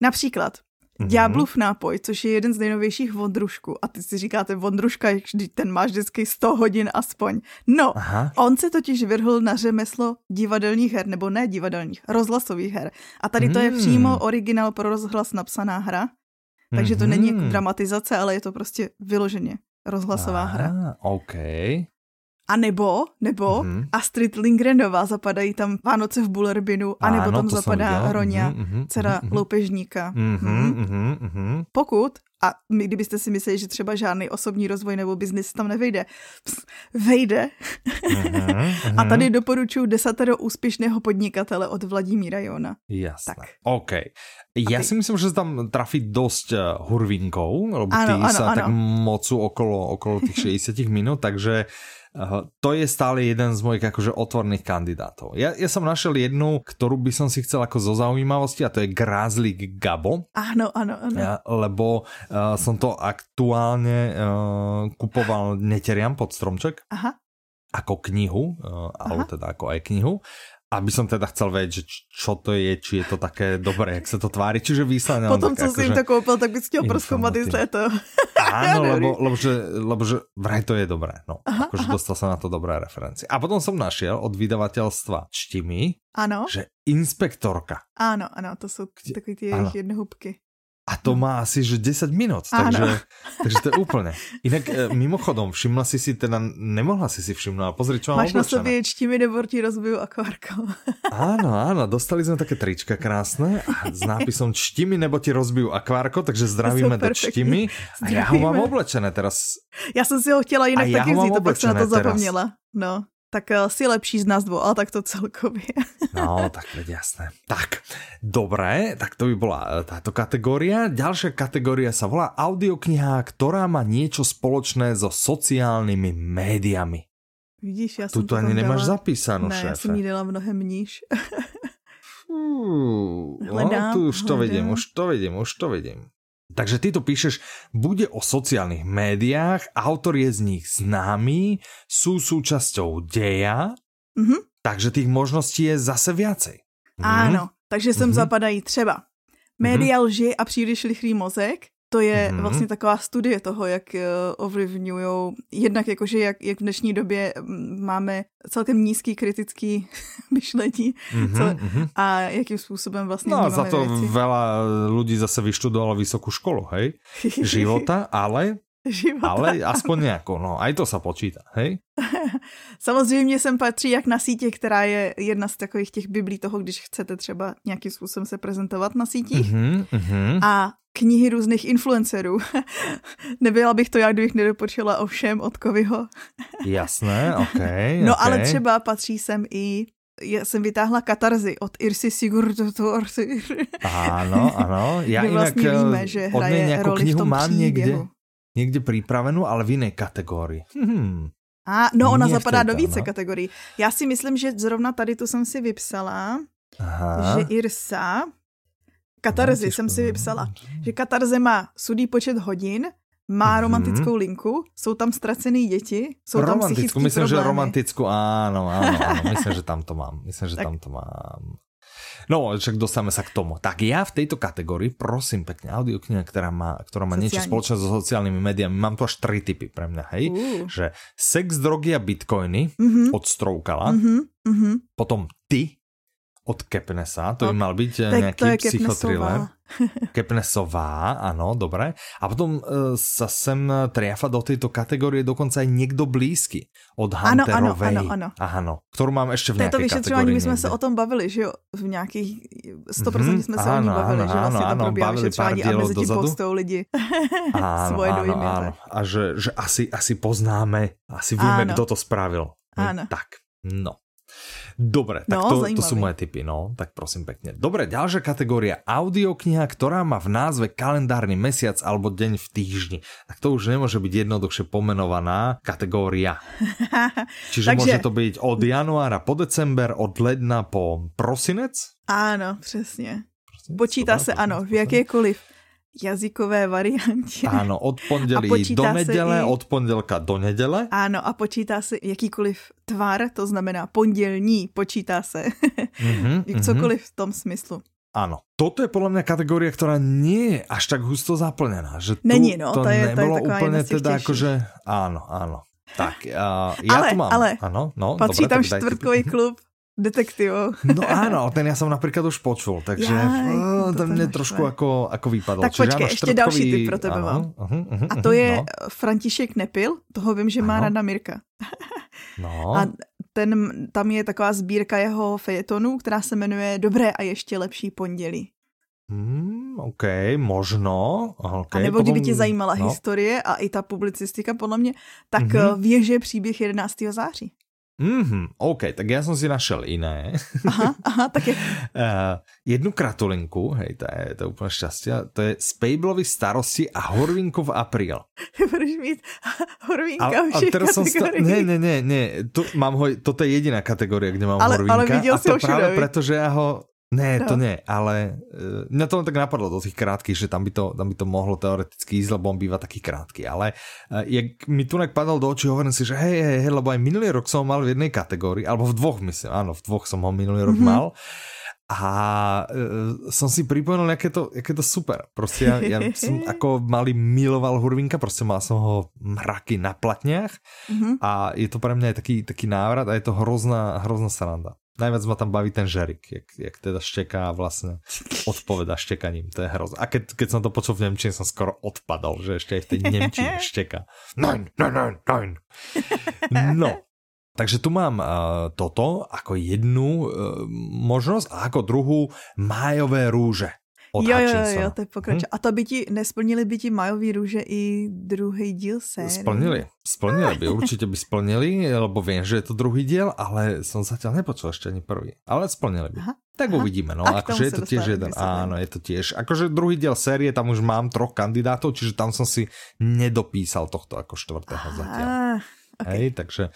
Například Mm-hmm. Ďáblův nápoj, což je jeden z nejnovějších Vondrušku. A ty si říkáte, Vondruška, ten máš vždycky 100 hodin aspoň. No, Aha. on se totiž vrhl na řemeslo divadelních her, nebo ne divadelních, rozhlasových her. A tady to je mm. přímo originál pro rozhlas napsaná hra. Takže to není jako mm-hmm. dramatizace, ale je to prostě vyloženě rozhlasová Aha, hra. OK. A nebo, nebo mm-hmm. Astrid Lindgrenová, zapadají tam Vánoce v Bullerbinu, a nebo tam zapadá Ronia, mm-hmm, dcera mm-hmm. loupežníka. Mm-hmm, mm-hmm. Mm-hmm. Pokud a my, kdybyste si mysleli, že třeba žádný osobní rozvoj nebo biznis tam nevejde, pst, vejde. Mm-hmm, <laughs> a tady doporučuji desatero úspěšného podnikatele od Vladimíra Jona. Jasné. Tak. OK. Já si myslím, že se tam trafí dost uh, hurvinkou, lebo ty ano, ano, sa ano. tak mocu okolo, okolo těch 60 minut, takže to je stále jeden z mojich akože otvorných kandidátov. Ja, ja som našiel jednu, ktorú by som si chcel ako zo zaujímavosti a to je Grázlik Gabo. Áno, áno, áno. Ja, lebo uh, som to aktuálne uh, kupoval neteriam pod stromček. Aha ako knihu, uh, alebo teda ako aj knihu aby som teda chcel vedieť, že čo to je, či je to také dobré, jak sa to tvári, čiže výsledne... Potom, co si im to koupil, tak by si chtěl proskoumat, jestli je to... Áno, <laughs> lebo, lebo, že, lebo že vraj to je dobré, no, aha, akože aha. dostal sa na to dobré referencie. A potom som našiel od vydavateľstva Čtimi, ano. že inspektorka. Áno, áno, to sú takové tie jejich jednohúbky. A to má asi že 10 minút, takže, takže to je úplne. Inak e, mimochodom, všimla si si, teda nemohla si si všimnúť, ale pozri, čo mám Máš oblečené. na sobě čtimi nebo ti rozbiju akvárko. <laughs> Áno, áno, dostali sme také trička krásne a s nápisom čtimi nebo ti rozbiju akvárko, takže zdravíme do čtimi. A ja ho mám oblečené teraz. Ja som si ho chtěla jinak taky vzít, to pak sa na to zapomněla. No tak uh, si lepší z nás dvou, ale tak to celkově. <laughs> no, tak veď jasné. Tak, dobré, tak to by bola eh, táto kategória. Ďalšia kategória sa volá audiokniha, ktorá má niečo spoločné so sociálnymi médiami. Vidíš, já tu to ani dala... nemáš zapísanou, ne, šéfe. já jsem jí dala mnohem níž. uh, hledám, no, tu už to vidím, už to vidím, už to vidím. Takže ty to píšeš, bude o sociálnych médiách, autor je z nich známy, sú súčasťou deja, mm-hmm. takže tých možností je zase viacej. Mm. Áno, takže sem mm-hmm. zapadají třeba média mm-hmm. lži a příliš rychlý mozek, to je mm-hmm. vlastně taková studie toho, jak uh, ovlivňují, jednak jakože jak, jak v dnešní době máme celkem nízký kritický <laughs> myšlení mm-hmm, co, mm-hmm. a jakým způsobem vlastně No za to věci. veľa ľudí zase vyštudovalo vysokú školu, hej? <laughs> Života, ale života. Ale aspoň nějako, no, aj to se počítá, hej? <laughs> Samozřejmě sem patří jak na sítě, která je jedna z takových těch biblí toho, když chcete třeba nějakým způsobem se prezentovat na sítích. Mm-hmm, mm-hmm. A knihy různých influencerů. <laughs> Nebyla bych to já, kdybych nedopočila o všem od Kovyho. <laughs> Jasné, ok. No okay. ale třeba patří sem i já jsem vytáhla katarzy od Irsy Sigurdotorsy. Ano, ano. Já jinak vlastně víme, že hraje roli knihu v tom mám někde, někde připravenou, ale v jiné kategorii. Hmm. A, no, ona zapadá do více no. kategorií. Já si myslím, že zrovna tady tu jsem si vypsala, Aha. že Irsa Katarzy jsem si vypsala, že Katarze má sudý počet hodin, má mm-hmm. romantickou linku, jsou tam ztracené děti, jsou tam psychické myslím, problémy. že romantickou, <laughs> áno, áno, áno, myslím, že tam to mám, myslím, že tak. tam to mám. No, však dostáme sa k tomu. Tak ja v tejto kategórii, prosím pekne, audiokniha, ktorá má, ktorá má niečo spoločné so sociálnymi médiami, mám tu až tri typy pre mňa, hej? Uh. Že sex, drogy a bitcoiny mm-hmm. od Stroukala, mm-hmm. potom ty od Kepnesa, to by mal byť eh, tak nejaký psychotriller. Kepnesová, <laughs> áno, dobre. A potom uh, sa sem triafa do tejto kategórie dokonca aj niekto blízky od Hunterovej. Ano, ano, ano. Áno, ktorú mám ešte v nejakej kategórii. vyšetřování, my jsme se o tom bavili, že jo, v nějakých, 100% mm-hmm, jsme se ano, o ní bavili, ano, že vlastně ano, to probíhá vyšetřování a mezi tím postou lidi <laughs> áno, svoje áno, dojmy. Áno. A že, že asi, asi poznáme, asi vieme, kto to spravil. Áno. Tak, no. Dobre, tak no, to, to sú moje typy, no, tak prosím pekne. Dobre, ďalšia kategória, audiokniha, ktorá má v názve kalendárny mesiac alebo deň v týždni. Tak to už nemôže byť jednoduchšie pomenovaná kategória. <laughs> Čiže Takže... môže to byť od januára po december, od ledna po prosinec? Áno, přesně. Počítá se, ano, v jakékoliv jazykové variantě. Ano, od pondělí do neděle, i... od pondělka do neděle. Ano, a počítá se jakýkoliv tvar, to znamená pondělní, počítá se. <laughs> Mm-hmm, Cokoliv v tom smyslu. Ano, toto je podľa mňa kategória, ktorá nie je až tak husto zaplnená. Že tu Není, no, to, to je, nebolo to je úplne teda akože, áno, áno. Tak, uh, ja ale, tu mám. Ale, ano, no, patří dobre, tam čtvrtkový <laughs> klub detektivou. <laughs> No áno, ten ja som napríklad už počul, takže Jaj, uh, ten mne trošku ako, ako vypadol. Tak počkej, ešte štvrtkový... další typ pro tebe mám. Uh, uh, uh, a to je no. František Nepil, toho vím, že má ano. rada Mirka. no. A ten, tam je taková sbírka jeho fejetonů, která se jmenuje Dobré a ještě lepší pondělí. Hmm, OK, možno. Okay, a nebo potom, kdyby tě zajímala no. historie a i ta publicistika, podle mě, tak mm-hmm. věže příběh 11. září. Mhm, OK, tak já jsem si našel jiné. Aha, aha, tak je. uh, <laughs> jednu kratulinku, hej, to je, to je úplně šťastie, to je Spejblovi starosti a Horvinkov apríl. <laughs> Budeš mít Horvinka a, a teraz som sta- Ne, ne, ne, ne, tu mám ho, toto je jediná kategória, kde mám ale, Horvinka. Ale viděl a to práve preto, že ja ho Ne, no. to nie, ale uh, mňa to len tak napadlo do tých krátkých, že tam by to, tam by to mohlo teoreticky ísť, lebo on býva taký krátky. Ale uh, jak mi tu padal do očí, hovorím si, že hej, hej, hej, lebo aj minulý rok som ho mal v jednej kategórii, alebo v dvoch, myslím, áno, v dvoch som ho minulý rok mm -hmm. mal. A uh, som si pripomenul, jaké to, jaké to super. Prostě ja, ja <laughs> som ako malý miloval Hurvinka, prostě mal som ho mraky na platniach mm -hmm. a je to pre mňa aj taký, taký návrat a je to hrozná, hrozná sranda. Najviac ma tam baví ten žerik, jak, jak teda šteká vlastne odpoveda štekaním, to je hrozné. A keď, keď som to počul v Nemčine, som skoro odpadol, že ešte aj v tej Nemčine šteka. Nein, nein, nein, nein. No, takže tu mám uh, toto ako jednu uh, možnosť a ako druhú májové rúže od jo, jo, jo, to je pokrač. Hm? A to by ti, nesplnili by ti majový růže i druhý díl série? Splnili, splnili by, určitě by splnili, lebo vím, že je to druhý díl, ale jsem zatím nepočul ještě ani prvý. Ale splnili by. Aha. Tak Aha. uvidíme, no, akože je to tiež jeden, áno, je to tiež, akože druhý diel série, tam už mám troch kandidátov, čiže tam som si nedopísal tohto ako štvrtého zatiaľ. Okay. Hej, takže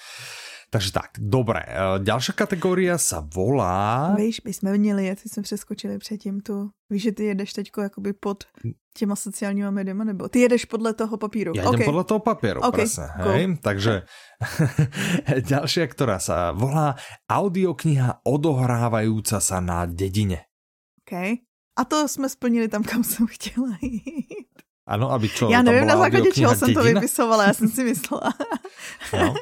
takže tak, dobré. E, ďalšia kategória sa volá... Víš, my jsme měli jet, jsme přeskočili předtím tu. Víš, že ty jedeš teďko jakoby pod těma sociálníma médiama, nebo ty jedeš podle toho papíru? Já okay. podle toho papíru, okay. presne. Hej? Cool. Takže <laughs> ďalšia, ktorá sa volá audiokniha odohrávajúca sa na dedine. OK. A to jsme splnili tam, kam jsem chtěla jít. Ano, aby čo? Já nevím, na základě čeho jsem to vypisovala, já jsem si myslela. No.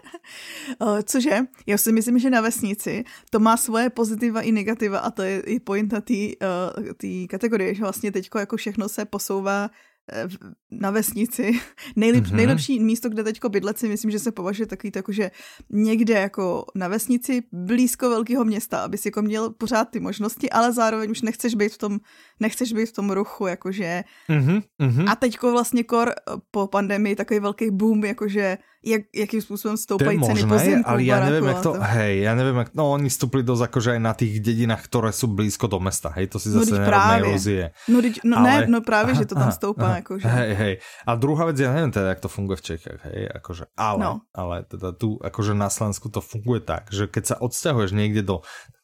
<laughs> Cože? Já si myslím, že na vesnici to má svoje pozitiva i negativa a to je i pointa té kategorie, že vlastně teďko jako všechno se posouvá Eh, na vesnici. <laughs> Nejlep, mm-hmm. Nejlepší místo, kde teďko bydlet si myslím, že se považuje takový to, jako, že někde jako na vesnici, blízko velkého města, aby si jako měl pořád ty možnosti, ale zároveň už nechceš být v tom, nechceš být v tom ruchu, jakože. Mm-hmm. A teďko vlastně kor eh, po pandemii takový velký boom, jakože jak, jakým způsobem stoupají ceny pozemků. ale já nevím, jak to, to, hej, já nevím, jak, no oni stupli dost jakože aj na těch dědinách, které jsou blízko do mesta, hej, to si no, zase no. No, no ale, ne, no právě, aha, že to tam stoupá, aha, jakože. Hej, hej, a druhá věc, já nevím teda, jak to funguje v Čechách, hej, jakože, ale, no. ale teda tu, jakože na Slovensku to funguje tak, že keď sa odsťahuješ někde do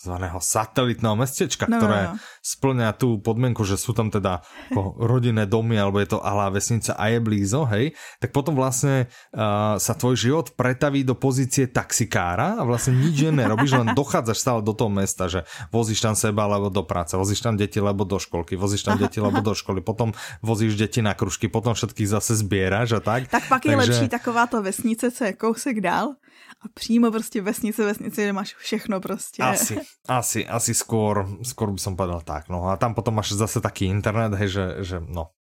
zvaného satelitného mestečka, no, ktoré no, no. splňa tú podmienku, že sú tam teda ako rodinné domy, alebo je to alá vesnica a je blízo, hej, tak potom vlastne uh, sa tvoj život pretaví do pozície taxikára a vlastne nič nerobíš, len dochádzaš stále do toho mesta, že vozíš tam seba alebo do práce, vozíš tam deti lebo do školky, vozíš tam deti lebo do školy, potom vozíš deti na kružky, potom všetkých zase zbieraš a tak. Tak pak je Takže... lepší takováto vesnice, co je kousek dál, a přímo prostě vesnice, vesnice, kde máš všechno prostě. Asi, asi, asi skôr, skôr by som povedal tak, no a tam potom máš zase taký internet, hej, že, že no. <laughs>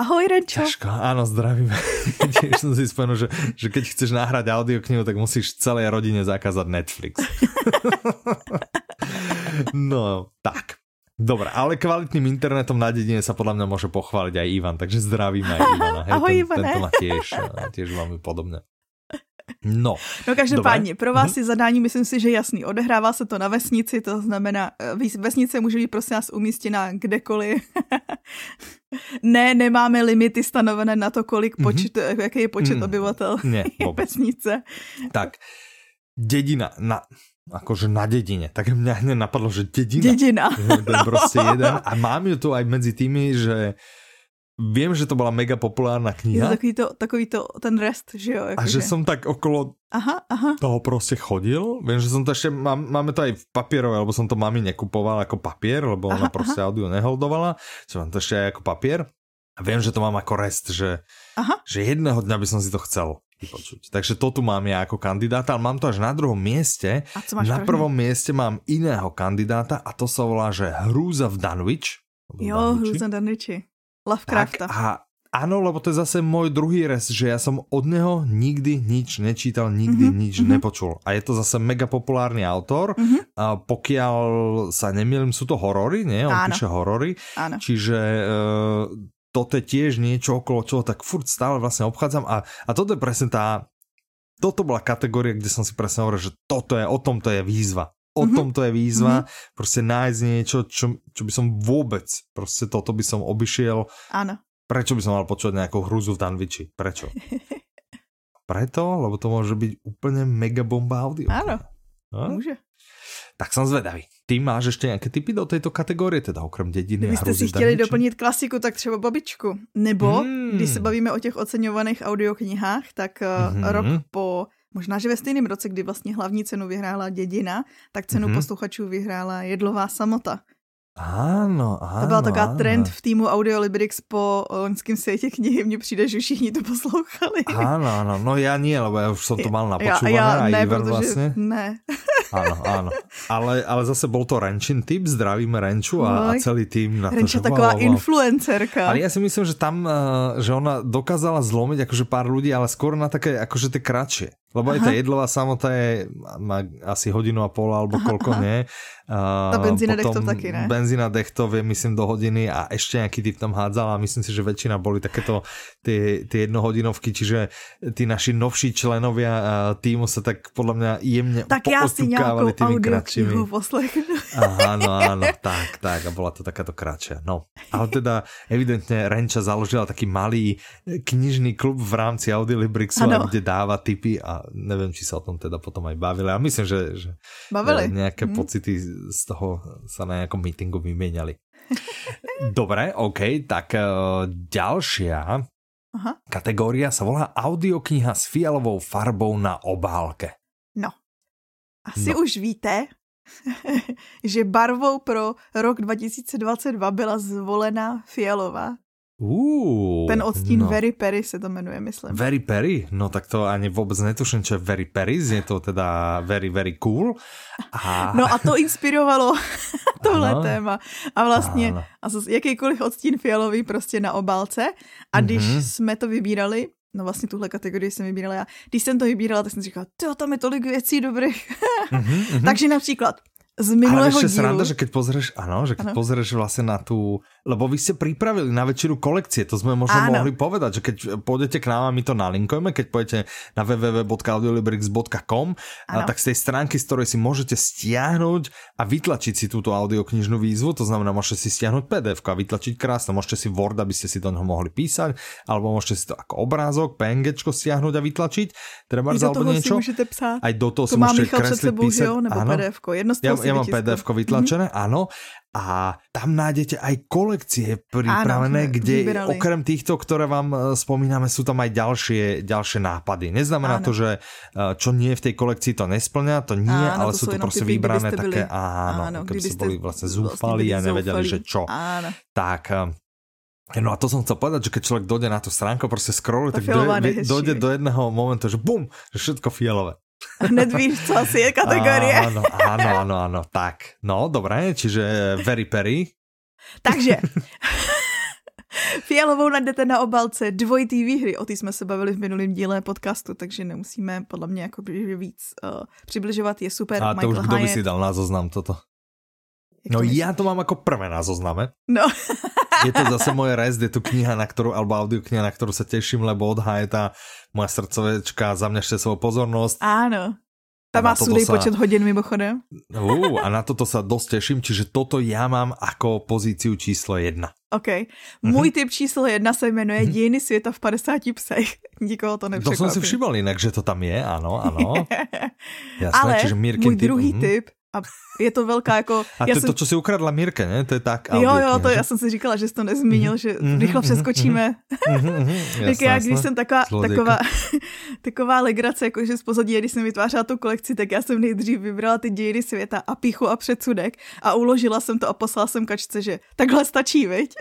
Ahoj, Renčo. Ťažko, áno, zdravíme. <laughs> Tiež som si spomenul, že, že keď chceš nahrať audioknihu, tak musíš celej rodine zakázať Netflix. <laughs> no, tak. Dobre, ale kvalitným internetom na dedine sa podľa mňa môže pochváliť aj Ivan, takže zdravíme aj Ivana. Hej, Ahoj, ten, Ivane. Tento má tiež, tiež veľmi podobne. No. No každopádně, pro vás je zadání, myslím si, že jasný. Odehrává se to na vesnici, to znamená, eh, vesnice může být prosím nás umístěna kdekoliv. <laughs> ne, nemáme limity stanovené na to, kolik mhm. počet, mm-hmm. jaký je počet mm, obyvatel ne, <laughs> vesnice. Tak, dedina, na, akože na dedine. Tak mňa hneď napadlo, že dedina. Dedina. To je <laughs> no. prostě jeden. A mám ju tu aj medzi tými, že Viem, že to bola mega populárna kniha. Je takový to, takový to, ten rest, že jo? Jako a že, že som tak okolo aha, aha. toho prostě chodil. Viem, že som to ešte, má, máme to aj v papierove, lebo som to mami nekupoval ako papier, lebo aha, ona prostě aha. audio neholdovala. Čo mám to ešte aj ako papier. A viem, že to mám ako rest, že, aha. že jedného dňa by som si to chcel vypočuť. Takže to tu mám ja ako kandidáta, ale mám to až na druhom mieste. A co máš na první? prvom mieste mám iného kandidáta a to sa volá, že Hrúza v Danwich. Jo, Hrúza v Danwichi. Lovecrafta. Tak a, Áno, lebo to je zase môj druhý res, že ja som od neho nikdy nič nečítal, nikdy mm-hmm, nič mm-hmm. nepočul. A je to zase mega populárny autor. Mm-hmm. A pokiaľ sa nemýlim, sú to horory, nie? On Áno. píše horory. Áno. Čiže uh, toto je tiež niečo, okolo čoho tak furt stále vlastne obchádzam. A, a toto je presne tá... Toto bola kategória, kde som si presne hovoril, že toto je, o tom to je výzva. O mm-hmm. tom to je výzva. Mm-hmm. Proste nájsť niečo, čo, čo by som vôbec, proste toto by som obišiel. Áno Prečo by som mal počuť nejakú hruzu v Danviči? Prečo? <laughs> Preto, lebo to môže byť úplne mega bomba audio. Áno, no? môže. Tak jsem zvedavý. Ty máš ještě nějaké typy do této kategorie, teda okrem dědiny Kdybyste si chtěli doplnit klasiku, tak třeba babičku. Nebo, hmm. když se bavíme o těch oceňovaných audioknihách, tak hmm. rok po, možná, že ve stejném roce, kdy vlastně hlavní cenu vyhrála dědina, tak cenu hmm. posluchačů vyhrála Jedlová samota. Áno, áno. To byla taková áno. trend v týmu Audiolibrix po loňském světě knihy. Mně přijde, že všichni to poslouchali. Áno, áno. No já nie, lebo já už jsem to mal napočúvané. Já, já ne, protože vlastně. ne. <laughs> Áno, áno. Ale, ale zase bol to Renčin typ, zdravíme Renču a, a celý tým na to, Renča že, taková wow, influencerka. Ale ja si myslím, že tam, eh, že ona dokázala zlomiť akože pár ľudí, ale skôr na také akože tie kratšie. Lebo Aha. aj tá jedlová samota je, má asi hodinu a pol alebo koľko Aha. nie. Uh, tá benzína dechtov taky, ne? Benzína dechtov je myslím do hodiny a ešte nejaký typ tam hádzal a myslím si, že väčšina boli takéto tie, tie jednohodinovky, čiže tí naši novší členovia týmu sa tak podľa mňa jemne Tak ja si nejakou audioknihu poslechnu. Áno, áno, tak, tak a bola to takáto kratšia. No, ale teda evidentne Renča založila taký malý knižný klub v rámci Audiolibrixu, kde dáva tipy a neviem, či sa o tom teda potom aj bavili. A myslím, že, že bavili. nejaké mm. pocity z toho sa na nejakom meetingu vymieniali. <laughs> Dobre, OK, tak uh, ďalšia Aha. kategória sa volá audiokniha s fialovou farbou na obálke. No, asi no. už víte, <laughs> že barvou pro rok 2022 byla zvolena fialová. Uh, Ten odstín no. Very Perry se to jmenuje, myslím. Very Perry? No tak to ani vůbec netuším, čo je Very Perry, je to teda very, very cool. A... No a to inspirovalo <laughs> tohle ano. téma. A vlastně ano. a jakýkoliv odstín fialový prostě na obálce. A když mm-hmm. jsme to vybírali, no vlastně tuhle kategorii jsem vybírala já, když jsem to vybírala, tak jsem si říkala, to tam je tolik věcí dobrých. mm-hmm. <laughs> Takže například z minulého Ale ešte sranda, že keď pozrieš, áno, že keď ano. pozrieš vlastne na tú, lebo vy ste pripravili na väčšinu kolekcie, to sme možno áno. mohli povedať, že keď pôjdete k nám a my to nalinkujeme, keď pôjdete na www.audiolibrix.com, tak z tej stránky, z ktorej si môžete stiahnuť a vytlačiť si túto audioknižnú výzvu, to znamená, môžete si stiahnuť PDF a vytlačiť krásne, môžete si Word, aby ste si do neho mohli písať, alebo môžete si to ako obrázok, PNG stiahnuť a vytlačiť, treba alebo niečo. Aj do toho to si môžete kresliť, písať. Nebo PDF, jedno z ja mám pdf vytlačené, mm-hmm. áno. A tam nájdete aj kolekcie pripravené, áno, kde vyberali. okrem týchto, ktoré vám e, spomíname, sú tam aj ďalšie, ďalšie nápady. Neznamená áno. to, že e, čo nie v tej kolekcii to nesplňa, to nie, áno, ale to sú to proste typy, vybrané také, áno, áno keby ste boli vlastne zúfali a nevedeli, že čo. Áno. Tak e, No a to som chcel povedať, že keď človek dojde na tú stránku, proste scrolluje, tak dojde, dojde do jedného momentu, že bum, že všetko fialové. Hned víš, co asi je kategorie. Áno, áno, áno, áno, tak. No, dobré, čiže very Perry. Takže, Fialovou najdete na obalce dvojitý výhry, o ty jsme se bavili v minulém díle podcastu, takže nemusíme podle mě jako víc uh, přibližovat, je super. A to Michael už kdo by si dal na zoznam toto? No ja to mám ako prvé na zozname. No. Je to zase moje rest, je tu kniha, na ktorú, alebo audiokniha, na ktorú sa teším, lebo od tá moja srdcovečka za mňa ešte svoju pozornosť. Áno. Tam má súdej sa... počet hodin mimochodem. Uh, a na toto sa dosť teším, čiže toto ja mám ako pozíciu číslo jedna. OK. Můj mm-hmm. typ číslo jedna se jmenuje mm-hmm. Dějiny světa v 50 psech. <laughs> Nikoho to nepřekvapí. To jsem si všiml jinak, že to tam je, ano, ano. <laughs> Jasné, Ale čiže můj druhý typ, typ a je to velká jako... <laughs> A to je jsem... to, co si ukradla Mírke, ne? To je tak. Jo, jo, to já jsem si říkala, že jsi to nezmínil, že mm-hmm, rychle přeskočíme. <laughs> Mm-hmm, tak já, když jsem taková, taková, <laughs> taková legrace, jako že z pozadí, když jsem vytvářela tu kolekci, tak já jsem nejdřív vybrala ty dějiny světa a píchu a předsudek a uložila jsem to a poslala jsem kačce, že takhle stačí, viď?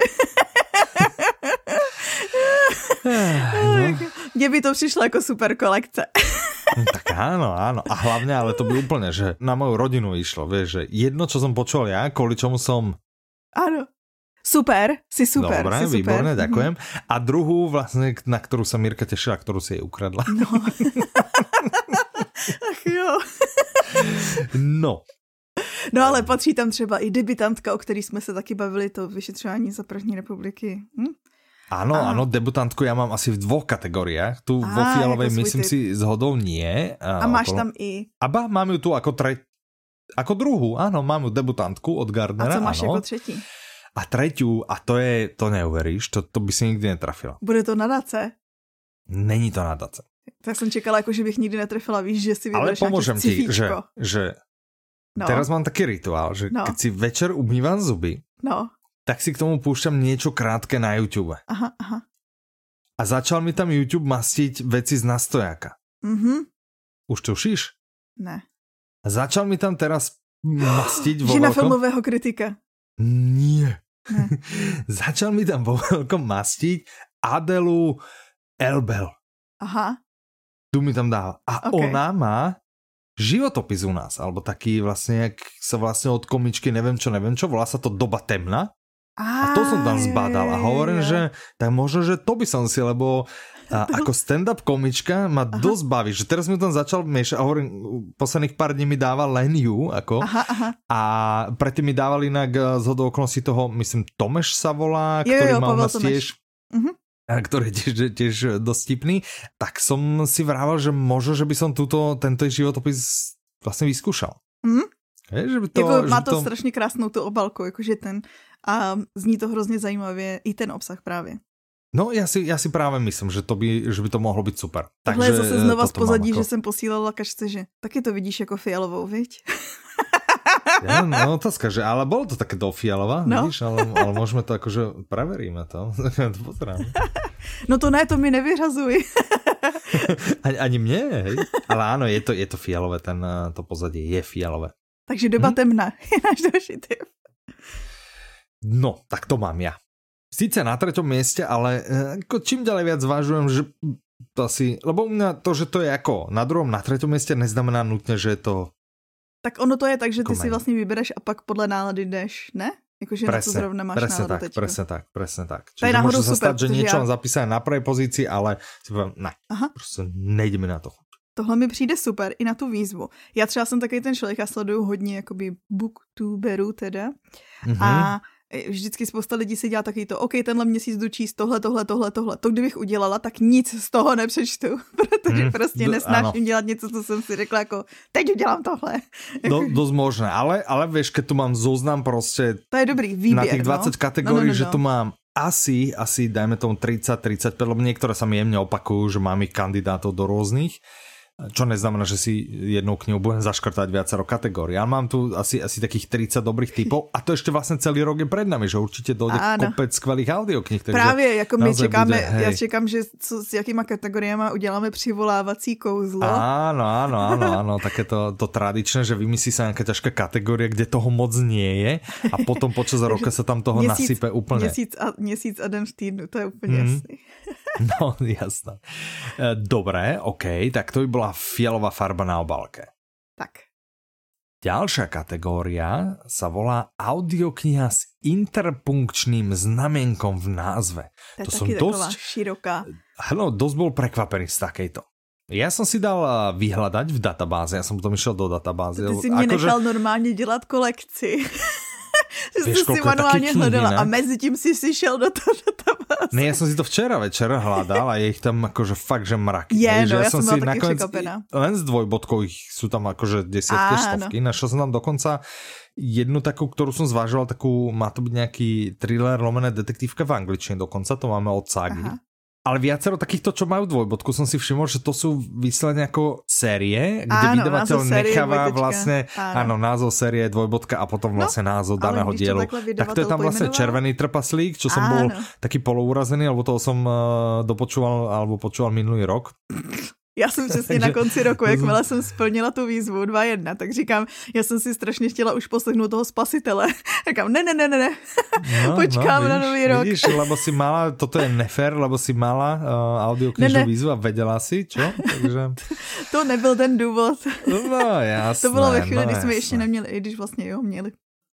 No. Mně by to přišlo jako super kolekce. Hm, tak áno, áno. A hlavne, ale to by úplne, že na moju rodinu išlo, vieš, že jedno, čo som počul ja, kvôli čomu som Áno. Super, si super. Dobre, si super. výborné, ďakujem. A druhú vlastne, na ktorú sa Mirka tešila, ktorú si jej ukradla. No. <laughs> Ach jo. no. No ale patří tam třeba i debitantka, o který jsme se taky bavili, to vyšetřování za první republiky. Hm? Áno, a... áno, debutantku ja mám asi v dvoch kategóriách. Tu a, vo fialovej myslím typ. si zhodou nie. A, a máš okolo... tam i... Aba, mám ju tu ako tre... Ako druhú, áno, mám ju debutantku od Gardnera. A co máš áno. jako třetí? A tretiu, a to je, to neuveríš, to, to by si nikdy netrafila. Bude to nadace? Není to nadace. Tak jsem čekala, jako, že bych nikdy netrefila, víš, že si vybereš Ale pomôžem ti, že, že no. teraz mám taký rituál, že no. keď si večer umývam zuby, no tak si k tomu púšťam niečo krátke na YouTube. Aha, aha. A začal mi tam YouTube mastiť veci z nastojáka. Mhm. Už tušíš? Ne. A začal mi tam teraz mastiť vo <gasps> Žena veľkom... filmového kritika. Nie. Ne. <laughs> začal mi tam vo veľkom mastiť Adelu Elbel. Aha. Tu mi tam dáva. A okay. ona má životopis u nás, alebo taký vlastne, jak sa vlastne od komičky, neviem čo, neviem čo, volá sa to Doba temna. A to som tam zbadal a hovorím, že tak možno, že to by som si, lebo a <laughs> ako stand-up komička ma aha. dosť baví, že teraz mi tam začal miešať a hovorím, posledných pár dní mi dával len ju, ako, aha, aha. a predtým mi dával inak eh, z okolností toho, myslím, Tomeš sa volá, jo, ktorý jo, mal nás tiež, uh-huh. ktorý je tiež, tiež dosť tipný, tak som si vrával, že možno, že by som túto, tento životopis vlastne vyskúšal. Uh-huh. Je, že by to, jako, že má to, to strašně krásnou tu obalku, jakože ten a zní to hrozně zajímavě i ten obsah právě. No, já si, já si právě myslím, že to by, že by to mohlo být super. Tohle je zase znova z pozadí, jako... že jsem posílala kačce, že taky to vidíš jako fialovou, viď? <laughs> Ja, no otázka, že ale bolo to také do fialová, no. vidíš, ale, ale môžeme to akože, preveríme to, <laughs> to pozerám. <laughs> No to ne, to mi nevyřazuj. ani, ani mne, hej. Ale áno, je to, je to fialové, ten, to pozadie je fialové. Takže doba hm? temna je náš další typ. No, tak to mám ja. Sice na treťom mieste, ale ako čím ďalej viac zvažujem, že to asi, lebo u mňa to, že to je ako na druhom, na treťom mieste neznamená nutně, že je to tak ono to je tak, že ty si vlastně vybereš a pak podle nálady jdeš, ne? Jakože na co zrovna máš presne tak, teďko. presne tak, presne tak. Čiže to môže sa stať, že niečo mám zapísané na prvej pozícii, ale si poviem, ne, Aha. prostě nejdeme na to. Tohle mi přijde super i na tu výzvu. Já třeba jsem takový ten člověk, já sleduju hodně jakoby booktuberů teda. Mm-hmm. A vždycky spousta lidí si dělá taky to, OK, tenhle měsíc jdu číst tohle, tohle, tohle, tohle. To kdybych udělala, tak nic z toho nepřečtu, <laughs> protože hmm, prostě nesnáším dělat něco, co jsem si řekla jako, teď udělám tohle. Do, dost možné, ale, ale víš, keď tu mám zoznam prostě to je dobrý výběr, na těch 20 no? kategorií, no, no, no, že no. tu mám asi, asi dajme tomu 30, 35, lebo niektoré sa mi jemne opakujú, že mám ich kandidátov do rôznych. Čo neznamená, že si jednou knihu budem zaškrtať viacero kategórií. Ja mám tu asi, asi takých 30 dobrých typov a to ešte vlastne celý rok je pred nami, že určite dojde Áno. kopec skvelých audioknih. Právě, jako my čekáme, bude, já čekám, že co, s jakýma kategoriemi uděláme přivolávací kouzlo. Áno, áno, áno, áno, také to, to tradičné, že vymyslí sa nejaká ťažká kategória, kde toho moc nie je a potom počas <laughs> roka sa tam toho měsíc, nasype úplne. Měsíc a, měsíc a den v týdnu, to je úplně mm. jasný. <laughs> No, jasné. E, dobré, OK, tak to by bola fialová farba na obálke. Tak. Ďalšia kategória sa volá audiokniha s interpunkčným znamienkom v názve. To, to som dosť... široká. Áno, dosť bol prekvapený z takejto. Ja som si dal e, vyhľadať v databáze, ja som potom išiel do databáze. Ty si mě nechal že... normálně dělat kolekci. <laughs> že jsi si manuálně hledala a mezi tím si si šel do toho databáze. Ne, ja som si to včera večer hľadal a je ich tam akože fakt, že mraky. Je, no, že ja, som, som si nakoniec, len s dvojbodkou ich sú tam akože desiatky, stovky. Našiel som tam dokonca jednu takú, ktorú som zvážoval, takú, má to byť nejaký thriller, lomené detektívka v angličtine dokonca, to máme od Sagy. Aha. Ale viacero takýchto, čo majú dvojbodku, som si všimol, že to sú vyslené ako série, kde áno, vydavateľ necháva dvojbočka. vlastne, áno. áno, názov série dvojbodka a potom no, vlastne názov daného dielu. Tak to je tam vlastne červený trpaslík, čo som áno. bol taký polourazený, alebo toho som uh, dopočúval, alebo počúval minulý rok. Já jsem <laughs> přesně na konci roku, jakmile jsem splnila tu výzvu 2-1, tak říkám, já jsem si strašně chtěla už poslechnout toho spasitele. <laughs> Říkám, ne, ne, ne, ne, ne, no, <laughs> počkám no, na nový rok. Vidíš, lebo si mala, toto je nefér, lebo si mala uh, audioknižnú ne, ne. výzvu a vedela si, čo? Takže... to nebyl ten důvod. No jasné. to bylo ve chvíli, no, kdy jsme ještě neměli, i když vlastně jo, měli.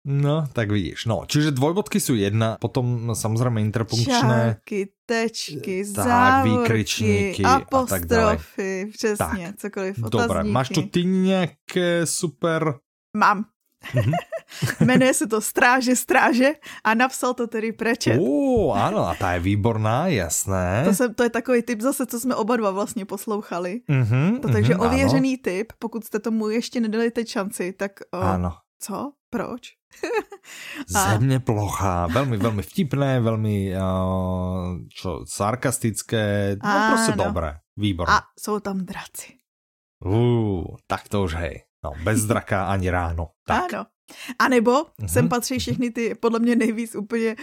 No, tak vidíš. No, čiže dvojbodky sú jedna, potom samozrejme interpunkčné. Čárky, tečky, tak, závorky, apostrofy, přesně, tak. cokoliv, otazníky. Dobre, máš tu ty nějaké super... Mám. Mm-hmm. <laughs> Jmenuje se to Stráže, Stráže a napsal to tedy Prečet. Uh, ano, a ta je výborná, jasné. To, se, to je takový typ zase, co jsme oba dva vlastně poslouchali. Mm-hmm, to, takže mm-hmm, ověřený ano. typ, pokud jste tomu ještě nedali teď šanci, tak o, ano. co? Proč? Země plocha, velmi, velmi vtipné, velmi uh, čo, sarkastické, no prostě dobré, výborné. A jsou tam draci. Uh, tak to už hej. No, bez draka ani ráno. Tak. Ano. A nebo mm-hmm. sem patří všechny ty, podle mě nejvíc úplně,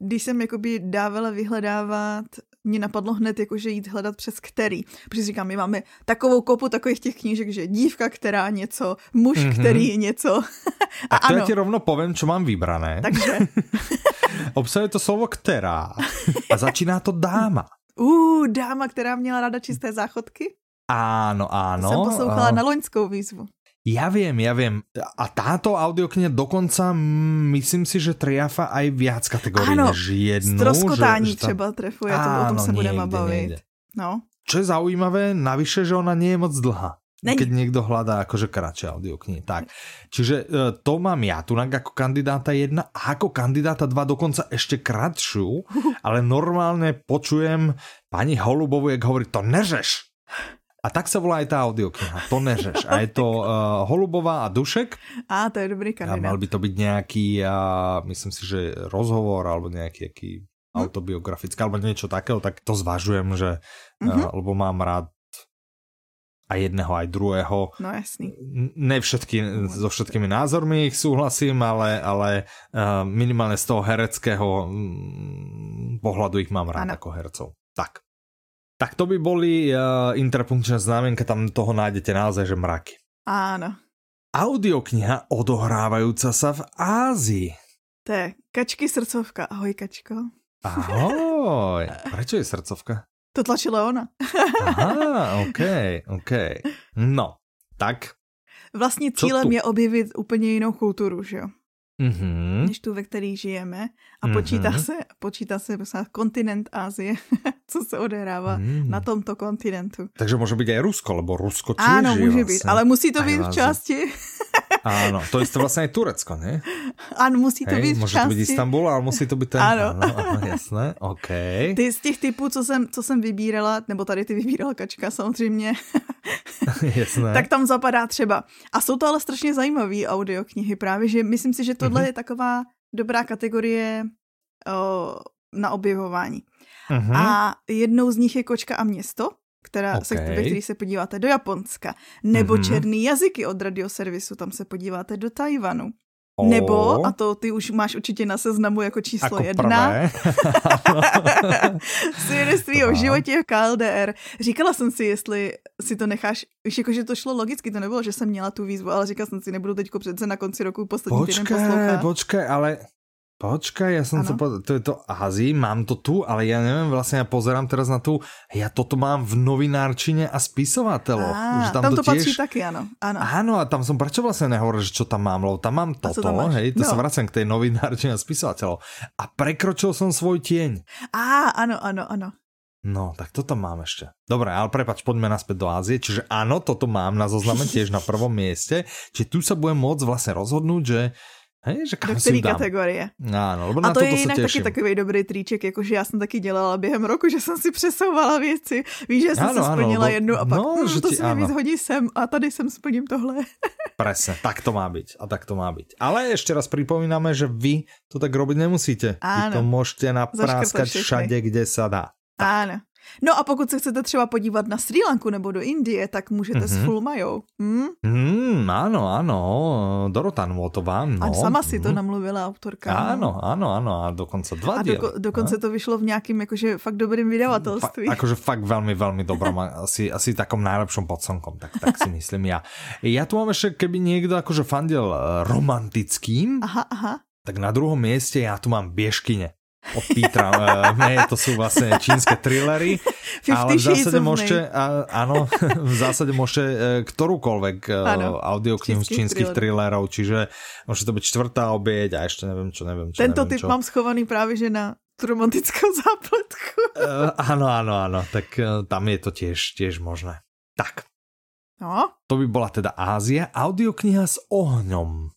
když jsem jakoby dávala vyhledávat, mě napadlo hned jakože jít hledat přes který. Protože říkám, my máme takovou kopu takových těch knížek, že dívka, která něco, muž, mm-hmm. který něco. <laughs> A, a to ano. já ti rovno povím, co mám vybrané. Takže. <laughs> Obsahuje to slovo která a začíná to dáma. <laughs> Uh, dáma, která měla ráda čisté záchodky? Áno, áno. Jsem poslouchala na loňskou výzvu. Ja viem, ja viem. A táto audiokniha dokonca, myslím si, že triafa aj viac kategórií ano, než jednu. Stroskotání že, že třeba trefuje, to, o tom se budeme bavit. No. Čo je zaujímavé, navyše, že ona nie je moc dlhá. Není. Keď niekto hľadá akože kratšie audioknihy. Tak. Čiže e, to mám ja tu ako kandidáta jedna a ako kandidáta dva dokonca ešte kratšiu, ale normálne počujem pani Holubovu, jak hovorí, to nežeš. A tak se volá aj tá audiokniha, to nežeš. A je to <laughs> uh, Holubová a Dušek. A to je dobrý kandidát. A mal by to byť nejaký, uh, myslím si, že rozhovor, alebo nejaký aký hm? autobiografický, alebo niečo takého, tak to zvažujem, že, uh, uh-huh. lebo mám rád aj jedného, aj druhého. No jasný. Ne všetky, so všetkými názormi ich súhlasím, ale, ale uh, minimálne z toho hereckého mm, pohľadu ich mám rád ano. ako hercov. Tak. Tak to by boli uh, interpunkčné znamenka, tam toho nájdete naozaj, že mraky. Áno. Audiokniha odohrávajúca sa v Ázii. To je Kačky srdcovka. Ahoj, Kačko. Ahoj. <laughs> Prečo je srdcovka? To tlačila ona. Aha, <laughs> ok, ok. No, tak. Vlastně cílem je objevit úplně jinou kulturu, že jo? Mm-hmm. než tu, ve které žijeme. A mm-hmm. počítá se, počítá se kontinent Ázie, <laughs> co se odehrává mm. na tomto kontinentu. Takže může být i Rusko, lebo Rusko tiež Áno, může být, ale musí to být v části. <laughs> Áno, to je vlastně i Turecko, ne? Ano, musí to Hej, být může to být Istanbul, ale musí to být ten. Ano. ano, ano jasné, OK. Ty z těch typů, co jsem, co jsem vybírala, nebo tady ty vybírala Kačka samozřejmě, <laughs> jasné. tak tam zapadá třeba. A jsou to ale strašně zajímavé audioknihy právě, že myslím si, že tohle mm-hmm. je taková dobrá kategorie o, na objevování. Mm-hmm. A jednou z nich je Kočka a město, která, okay. se, ve který se podíváte do Japonska, nebo mm-hmm. Černý jazyky od radioservisu, tam se podíváte do Tajvanu. Oh. Nebo, a to ty už máš určitě na seznamu jako číslo jako jedna, <laughs> svědectví o životě v KLDR. Říkala jsem si, jestli si to necháš, víš, jako, že to šlo logicky, to nebylo, že jsem měla tu výzvu, ale říkala jsem si, nebudu teďko přece na konci roku poslední počkej, týden poslouchat. Počkej, ale Počkaj, ja som to povedal, to je to Azii, mám to tu, ale ja neviem, vlastne ja pozerám teraz na tu, ja toto mám v novinárčine a spisovateľoch. Á, tam, tam to, to tiež... patří taky, áno. áno. Áno, a tam som prečo vlastne nehovoril, že čo tam mám, lebo tam mám toto, tam hej, to no. sa vracem k tej novinárčine a spisovateľov. A prekročil som svoj tieň. Á, áno, áno, áno. No, tak toto mám ešte. Dobre, ale prepač, poďme naspäť do Ázie. Čiže áno, toto mám na zozname tiež na prvom mieste. Čiže tu sa budem môcť vlastne rozhodnúť, že Hej, že kam Do který kategorie. Ano, a to je jinak taky takový dobrý tríček, jakože já jsem taky dělala během roku, že jsem si přesouvala věci. Víš, že jsem ano, si splnila ano, jednu a pak no, hm, že to ti, se mi víc hodí sem a tady jsem splním tohle. <laughs> Presne, tak to má být a tak to má být. Ale ještě raz připomínáme, že vy to tak robiť nemusíte. Ano. Vy to můžete napráskať všade, kde se dá. Tak. Ano. No a pokud se chcete třeba podívat na Sri Lanku nebo do Indie, tak můžete mm-hmm. s mhm. Fulmajou. Hm? Mm, ano, ano, Dorota Nvotová, no. A sama si to mm. namluvila autorka. Ano, ano, ano, a dokonce dva A doko, dokonce no? to vyšlo v nějakým jakože fakt dobrým vydavatelství. Fa, akože fakt velmi, velmi dobrom, asi, asi takom najlepšom podslnkom, tak, tak si myslím ja. Ja tu mám ešte, keby niekto akože fandil eh, romantickým, aha, aha. tak na druhom mieste ja tu mám Bieškyne. Od Petra. <laughs> ne, to sú vlastne čínske thrillery, ale v zásade môžete, áno, v zásade môžete ktorúkoľvek ano, audioknihu z čínskych thrillerov, čiže môže to byť čtvrtá obieť a ešte neviem čo, neviem čo. Tento typ čo. mám schovaný práve že na romantickou zápletku. uh, áno, áno, áno, tak uh, tam je to tiež, tiež možné. Tak. No? To by bola teda Ázia, audiokniha s ohňom.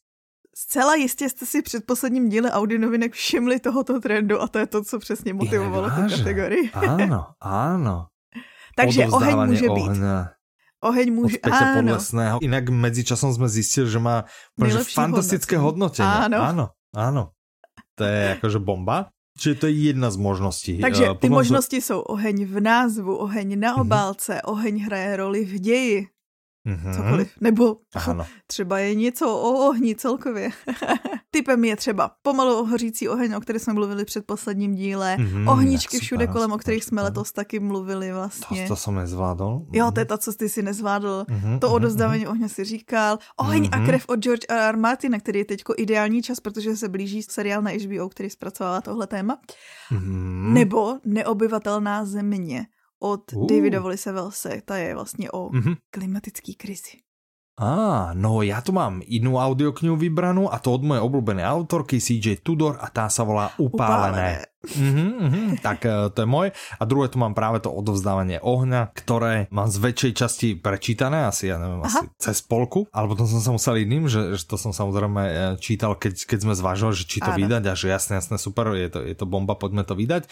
Zcela jistě jste si před posledním díle audionovinek všimli tohoto trendu a to je to, co přesně motivovalo tu kategorii. Áno, áno. <laughs> Takže oheň může ohňa. být. Oheň může, Od áno. Podlesného. Inak medzičasom sme zistili, že má fantastické hodnotenie. Áno. áno, áno. To je akože bomba. Čiže to je jedna z možností. Takže ty Potom možnosti jsou oheň v názvu, oheň na mhm. obálce, mm-hmm. oheň hraje roli v ději, mm-hmm. cokoliv. Nebo <laughs> ano. třeba je něco o ohni celkově. <laughs> Typem je třeba pomalu hořící oheň, o který jsme mluvili před posledním díle, mm-hmm, ohničky všude super, kolem, o kterých jsme letos taky mluvili vlastně. To, to jsem nezvládl. Jo, to je to, co ty si nezvládl. Mm-hmm, to odozdávání mm-hmm. ohně si říkal. Oheň mm-hmm. a krev od George R. R. Martina, který je teďko ideální čas, protože se blíží seriál na HBO, který zpracovává tohle téma. Mm-hmm. Nebo neobyvatelná země od uh. Davida Volise Velse. Ta je vlastně o mm-hmm. klimatický krizi. Á, no ja tu mám inú audioknihu vybranú a to od mojej obľúbenej autorky CJ Tudor a tá sa volá Upálené. Upálené. Mm-hmm, mm-hmm, tak e, to je môj. A druhé tu mám práve to odovzdávanie ohňa, ktoré mám z väčšej časti prečítané, asi ja neviem, Aha. asi cez polku, ale potom som sa musel iným, že, že to som samozrejme e, čítal, keď, keď sme zvažovali, že či to Áno. vydať a že jasne, jasne, super, je to, je to bomba, poďme to vydať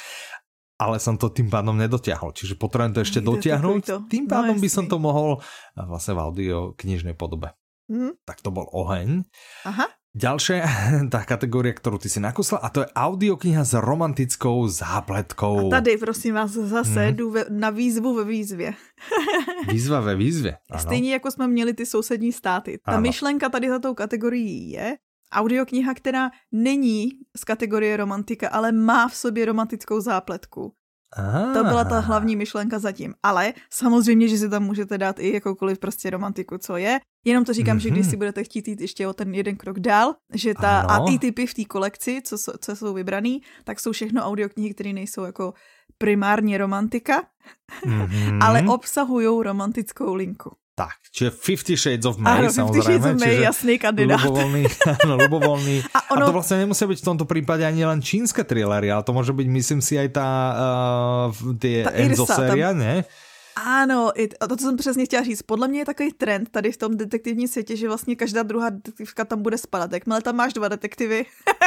ale som to tým pádom nedotiahol. Čiže potrebujem to ešte dotiahnuť. To. Tým pádom no, by som to mohol vlastne v audio knižnej podobe. Mm. Tak to bol oheň. Aha. Ďalšia <laughs> tá kategória, ktorú ty si nakusla, a to je audiokniha s romantickou zápletkou. A tady, prosím vás, zase mm. jdu ve, na výzvu ve výzvě. <laughs> Výzva ve výzvě, ano. Stejně jako jsme měli ty sousední státy. Ta ano. myšlenka tady za tou kategorií je, Audiokniha, která není z kategorie romantika, ale má v sobě romantickou zápletku. Aha. To byla ta hlavní myšlenka zatím. Ale samozřejmě, že si tam můžete dát i jakoukoliv prostě romantiku, co je. Jenom to říkám, mm-hmm. že když mhm. si budete chtít jít ještě o ten jeden krok dál, že ta ano. a i typy v té kolekci, co, co jsou vybraný, tak jsou všechno audioknihy, které nejsou jako primárně romantika, mm-hmm. <laughs> ale obsahují romantickou linku. Tak, čiže Fifty Shades of May, Áno, samozrejme. Shades of May, jasný kandidát. Ľubovoľný, áno, <laughs> ľubovoľný. A, ono... a to vlastne nemusí byť v tomto prípade ani len čínske thrillery, ale to môže byť, myslím si, aj tá, uh, tie Enzo séria, tam... ne? Ano, i to, co jsem přesně chtěla říct, podle mě je takový trend tady v tom detektivním světě, že vlastně každá druhá detektivka tam bude spadat. Jakmile tam máš dva detektivy,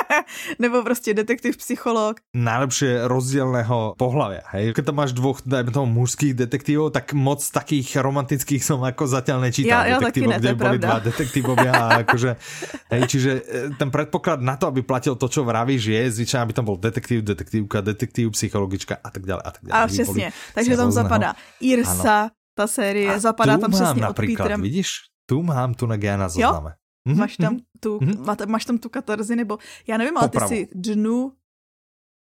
<laughs> nebo prostě detektiv psycholog. Najlepšie rozdielného pohľavia, hej? Keď tam máš dvoch, dajme tomu, mužských detektívov, tak moc takých romantických som ako zatiaľ nečítal. Ja, ja detektívov, ne, kde pravda. dva <laughs> detektívovia a akože, hej, čiže e, ten predpoklad na to, aby platil to, čo vravíš, je zvyčajne, aby tam bol detektív, detektívka, detektív, psychologička a tak ďalej a tak ďalej. A přesně, takže tam zapadá Ir Ano. ta série, a zapadá tam přesně od vidíš? Tu mám tu na zozname. Mm-hmm. Máš tam tu, mm-hmm. máš tam tu katarzi, nebo já nevím, ale Popravu. ty si dnu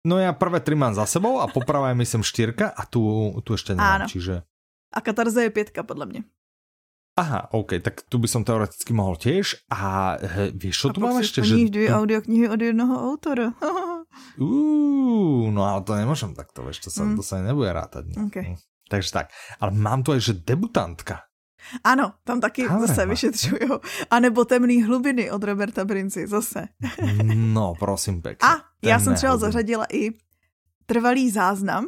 No ja prvé tri mám za sebou a poprava je myslím štyrka a tu, tu ešte nemám, Áno. čiže... A katarze je pětka, podle mě. Aha, OK, tak tu by som teoreticky mohol tiež. A he, čo a tu mám ešte? Že... dvě audioknihy od jednoho autora. Uuu, no ale to nemôžem takto, vieš, to sa, mm. to sa nebude rátať. Okay. Takže tak. Ale mám tu aj, že debutantka. Ano, tam taky Ale zase vyšetřují. A nebo Temný hlubiny od Roberta Brinci, zase. <laughs> no, prosím pěkně. A já jsem třeba hlubiny. zařadila i trvalý záznam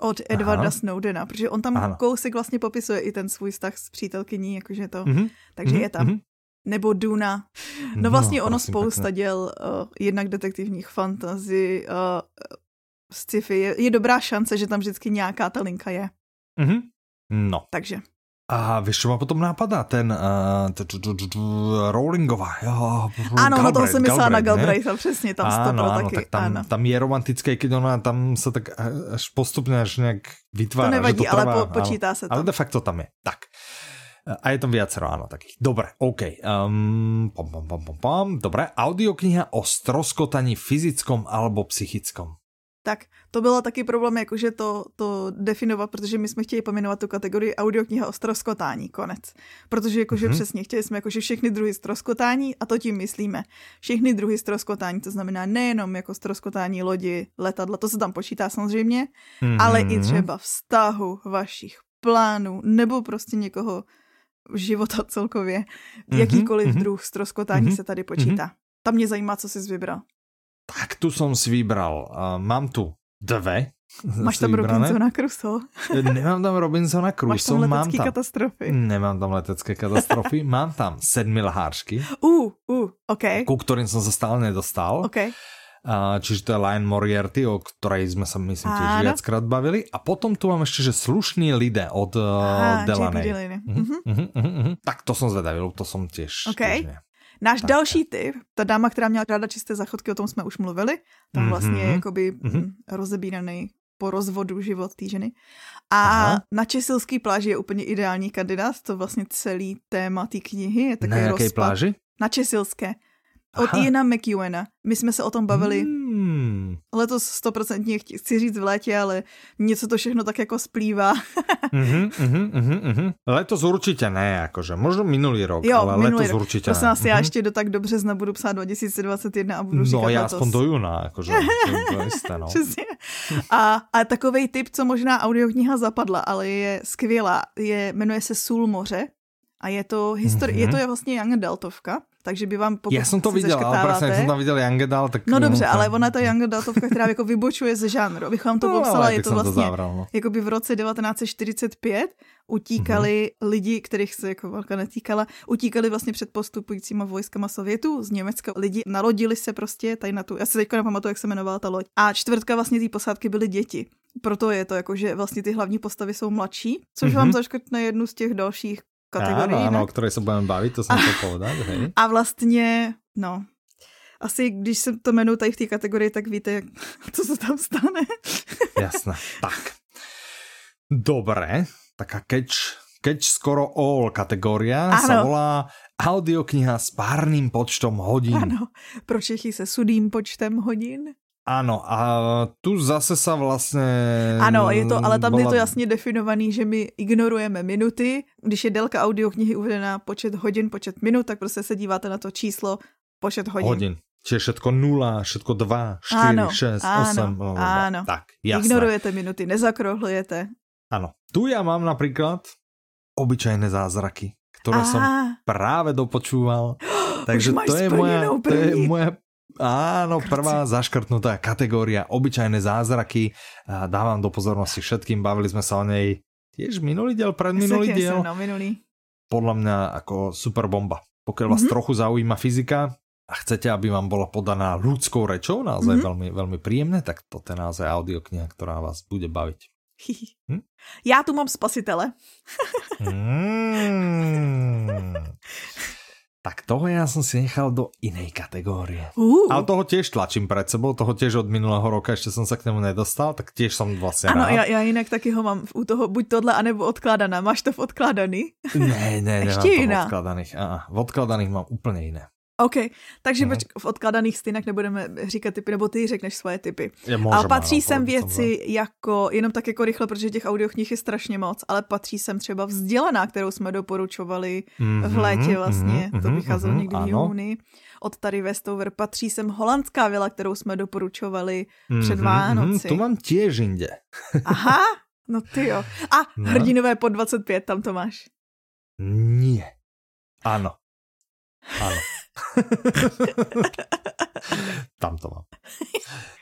od Edwarda Aha. Snowdena, protože on tam ano. kousek vlastně popisuje i ten svůj vztah s přítelkyní, jakože to, mm-hmm. takže mm-hmm. je tam. Mm-hmm. Nebo Duna. No, no vlastně no, ono spousta pěkně. děl, uh, jednak detektivních fantazy, uh, sci-fi, je, je dobrá šance, že tam vždycky nějaká ta linka je. Mm-hmm. No. Takže. A víš, co má potom nápadá? Ten uh, Rowlingová. Jo, ano, na toho jsem myslela na Galbraitha, přesně, tam ano, ano, taky. Tak tam, ano. tam je romantické, když ona tam se tak až postupně až nějak vytvára. To nevadí, že to trvá, ale po, počítá se to. Ale de facto tam je. Tak. A je tam viacero, áno, takých. Dobre, OK. Um, pom, pom, pom, pom, pom. Dobre, audiokniha o stroskotaní fyzickom alebo psychickom. Tak to bylo taky problém, jakože to, to definovat, protože my jsme chtěli pomenovat tu kategorii audiokniha o stroskotání, konec. Protože jakože mm-hmm. přesně chtěli jsme jakože všechny druhy stroskotání a to tím myslíme. Všechny druhy stroskotání, to znamená nejenom jako stroskotání lodi, letadla, to se tam počítá samozřejmě, mm-hmm. ale i třeba vztahu vašich plánů nebo prostě někoho života celkově. Mm-hmm. Jakýkoliv mm-hmm. druh stroskotání mm-hmm. se tady počítá. Mm-hmm. Tam mě zajímá, co jsi vybral. Tak tu som si vybral. Uh, mám tu dve. Máš tam vybrané. Robinsona Crusoe? <laughs> Nemám tam Robinsona Crusoe. Máš tam letecké mám tam, katastrofy? Nemám tam letecké katastrofy. <laughs> mám tam sedmi lhářky. Uh, uh, ok. Ku ktorým som sa stále nedostal. Ok. Uh, čiže to je Lion Moriarty, o ktorej sme sa myslím tiež viackrát bavili. A potom tu mám ešte, že slušný lidé od uh, Delaney. Uh-huh, uh-huh, uh-huh. Tak to som zvedavý, to som tiež, okay. tiež Náš tak, další typ, ta dáma, která měla ráda čisté záchodky, o tom jsme už mluvili, tam vlastně mm-hmm. jakoby mm-hmm. rozebíraný po rozvodu život té ženy. A Aha. na Česilský pláži je úplně ideální kandidát, to vlastně celý téma té knihy. Je takový na jaké rozpad. pláži? Na Česilské. Od Aha. Iana McEwena. My jsme se o tom bavili hmm. Letos stoprocentně chci říct v létě, ale něco to všechno tak jako splývá. uh-huh, uh-huh, uh-huh. Letos určitě ne, jakože možno minulý rok, jo, ale minulý letos rok. určitě Prosím vás, uh-huh. já ještě do tak do března budu psát 2021 a budu no, říkat No já letos. aspoň do juna, jakože <laughs> to jisté, no. A, a takovej typ, co možná audiokniha zapadla, ale je skvělá, je, jmenuje se Sůl moře a je to histori- mm-hmm. je to je vlastně Young Adultovka, takže by vám pokud Já jsem to viděl, ale prostě jsem tam viděl Young Adult, tak... No dobře, ale ona je to Young Adultovka, která jako vybočuje ze žánru. Abychom to no, popsala, je to vlastně, to no. jako by v roce 1945 utíkali mm-hmm. lidi, kterých se jako válka netýkala, utíkali vlastně před postupujícíma vojskama Sovětů z Německa. Lidi narodili se prostě tady na tu, já si teďka nepamatuju, jak se jmenovala ta loď. A čtvrtka vlastně té posádky byly děti. Proto je to jako, že vlastně ty hlavní postavy jsou mladší, což mm-hmm. vám zaškrtne jednu z těch dalších kategorii. Áno, áno, o ktorej sa budeme baviť, to som chcel povedať. Hej. <laughs> A vlastně, no, asi když se to jmenuji tady v té kategorii, tak víte, <laughs> co se tam stane. <laughs> Jasné, tak. Dobre, taká keč, keč skoro all kategória ano. sa volá audiokniha s párným počtom hodín. Ano, pro Čechy se sudým počtem hodin. Ano, a tu zase sa vlastně... Ano, je to, ale tam bola... je to jasně definovaný, že my ignorujeme minuty. Když je délka audioknihy uvedená počet hodin, počet minut, tak prostě se díváte na to číslo, počet hodin. Hodin. Čiže všetko 0, všetko 2, 4, ano, 6, ano, 8. Ano, tak, jasné. Ignorujete minuty, nezakrohlujete. Ano. Tu ja mám napríklad obyčajné zázraky, ktoré Aha. som práve dopočúval. <gasps> Takže to je, moja, to je moja Áno, prvá zaškrtnutá kategória, obyčajné zázraky. Dávam do pozornosti všetkým, bavili sme sa o nej tiež minulý diel, minulý diel. No, minulý. Podľa mňa ako super bomba. Pokiaľ vás mm-hmm. trochu zaujíma fyzika a chcete, aby vám bola podaná ľudskou rečou, naozaj mm-hmm. veľmi, veľmi príjemné, tak to je naozaj audiokniha, ktorá vás bude baviť. <laughs> Hm? Já tu mám spasitele. mm. <laughs> Tak toho ja som si nechal do inej kategórie. Uh. Ale toho tiež tlačím pred sebou, toho tiež od minulého roka ešte som sa k nemu nedostal, tak tiež som vlastne Ano, rád. já, já jinak taky ho mám u toho buď tohle, anebo odkládaná. Máš to v odkládaný? Ne, ne, <laughs> nemám to v odkladaných. Aha, v odkladaných mám úplně jiné. OK, takže mm. v odkladaných stejnak nebudeme říkat typy, nebo ty řekneš svoje typy. Je, můžeme, a patří sem věci jako, jenom tak jako rychle, protože těch audioknih je strašně moc, ale patří sem třeba vzdělaná, kterou jsme doporučovali mm-hmm, v létě vlastně, mm-hmm, to vycházelo mm-hmm, někdy v júni, od tady Westover. Patří sem holandská vila, kterou jsme doporučovali mm-hmm, před Vánoci. Mm-hmm, tu mám těž jinde. Aha, no ty jo. A no. hrdinové po 25, tam to máš. Nie. Ano. Ano. Tam to mám.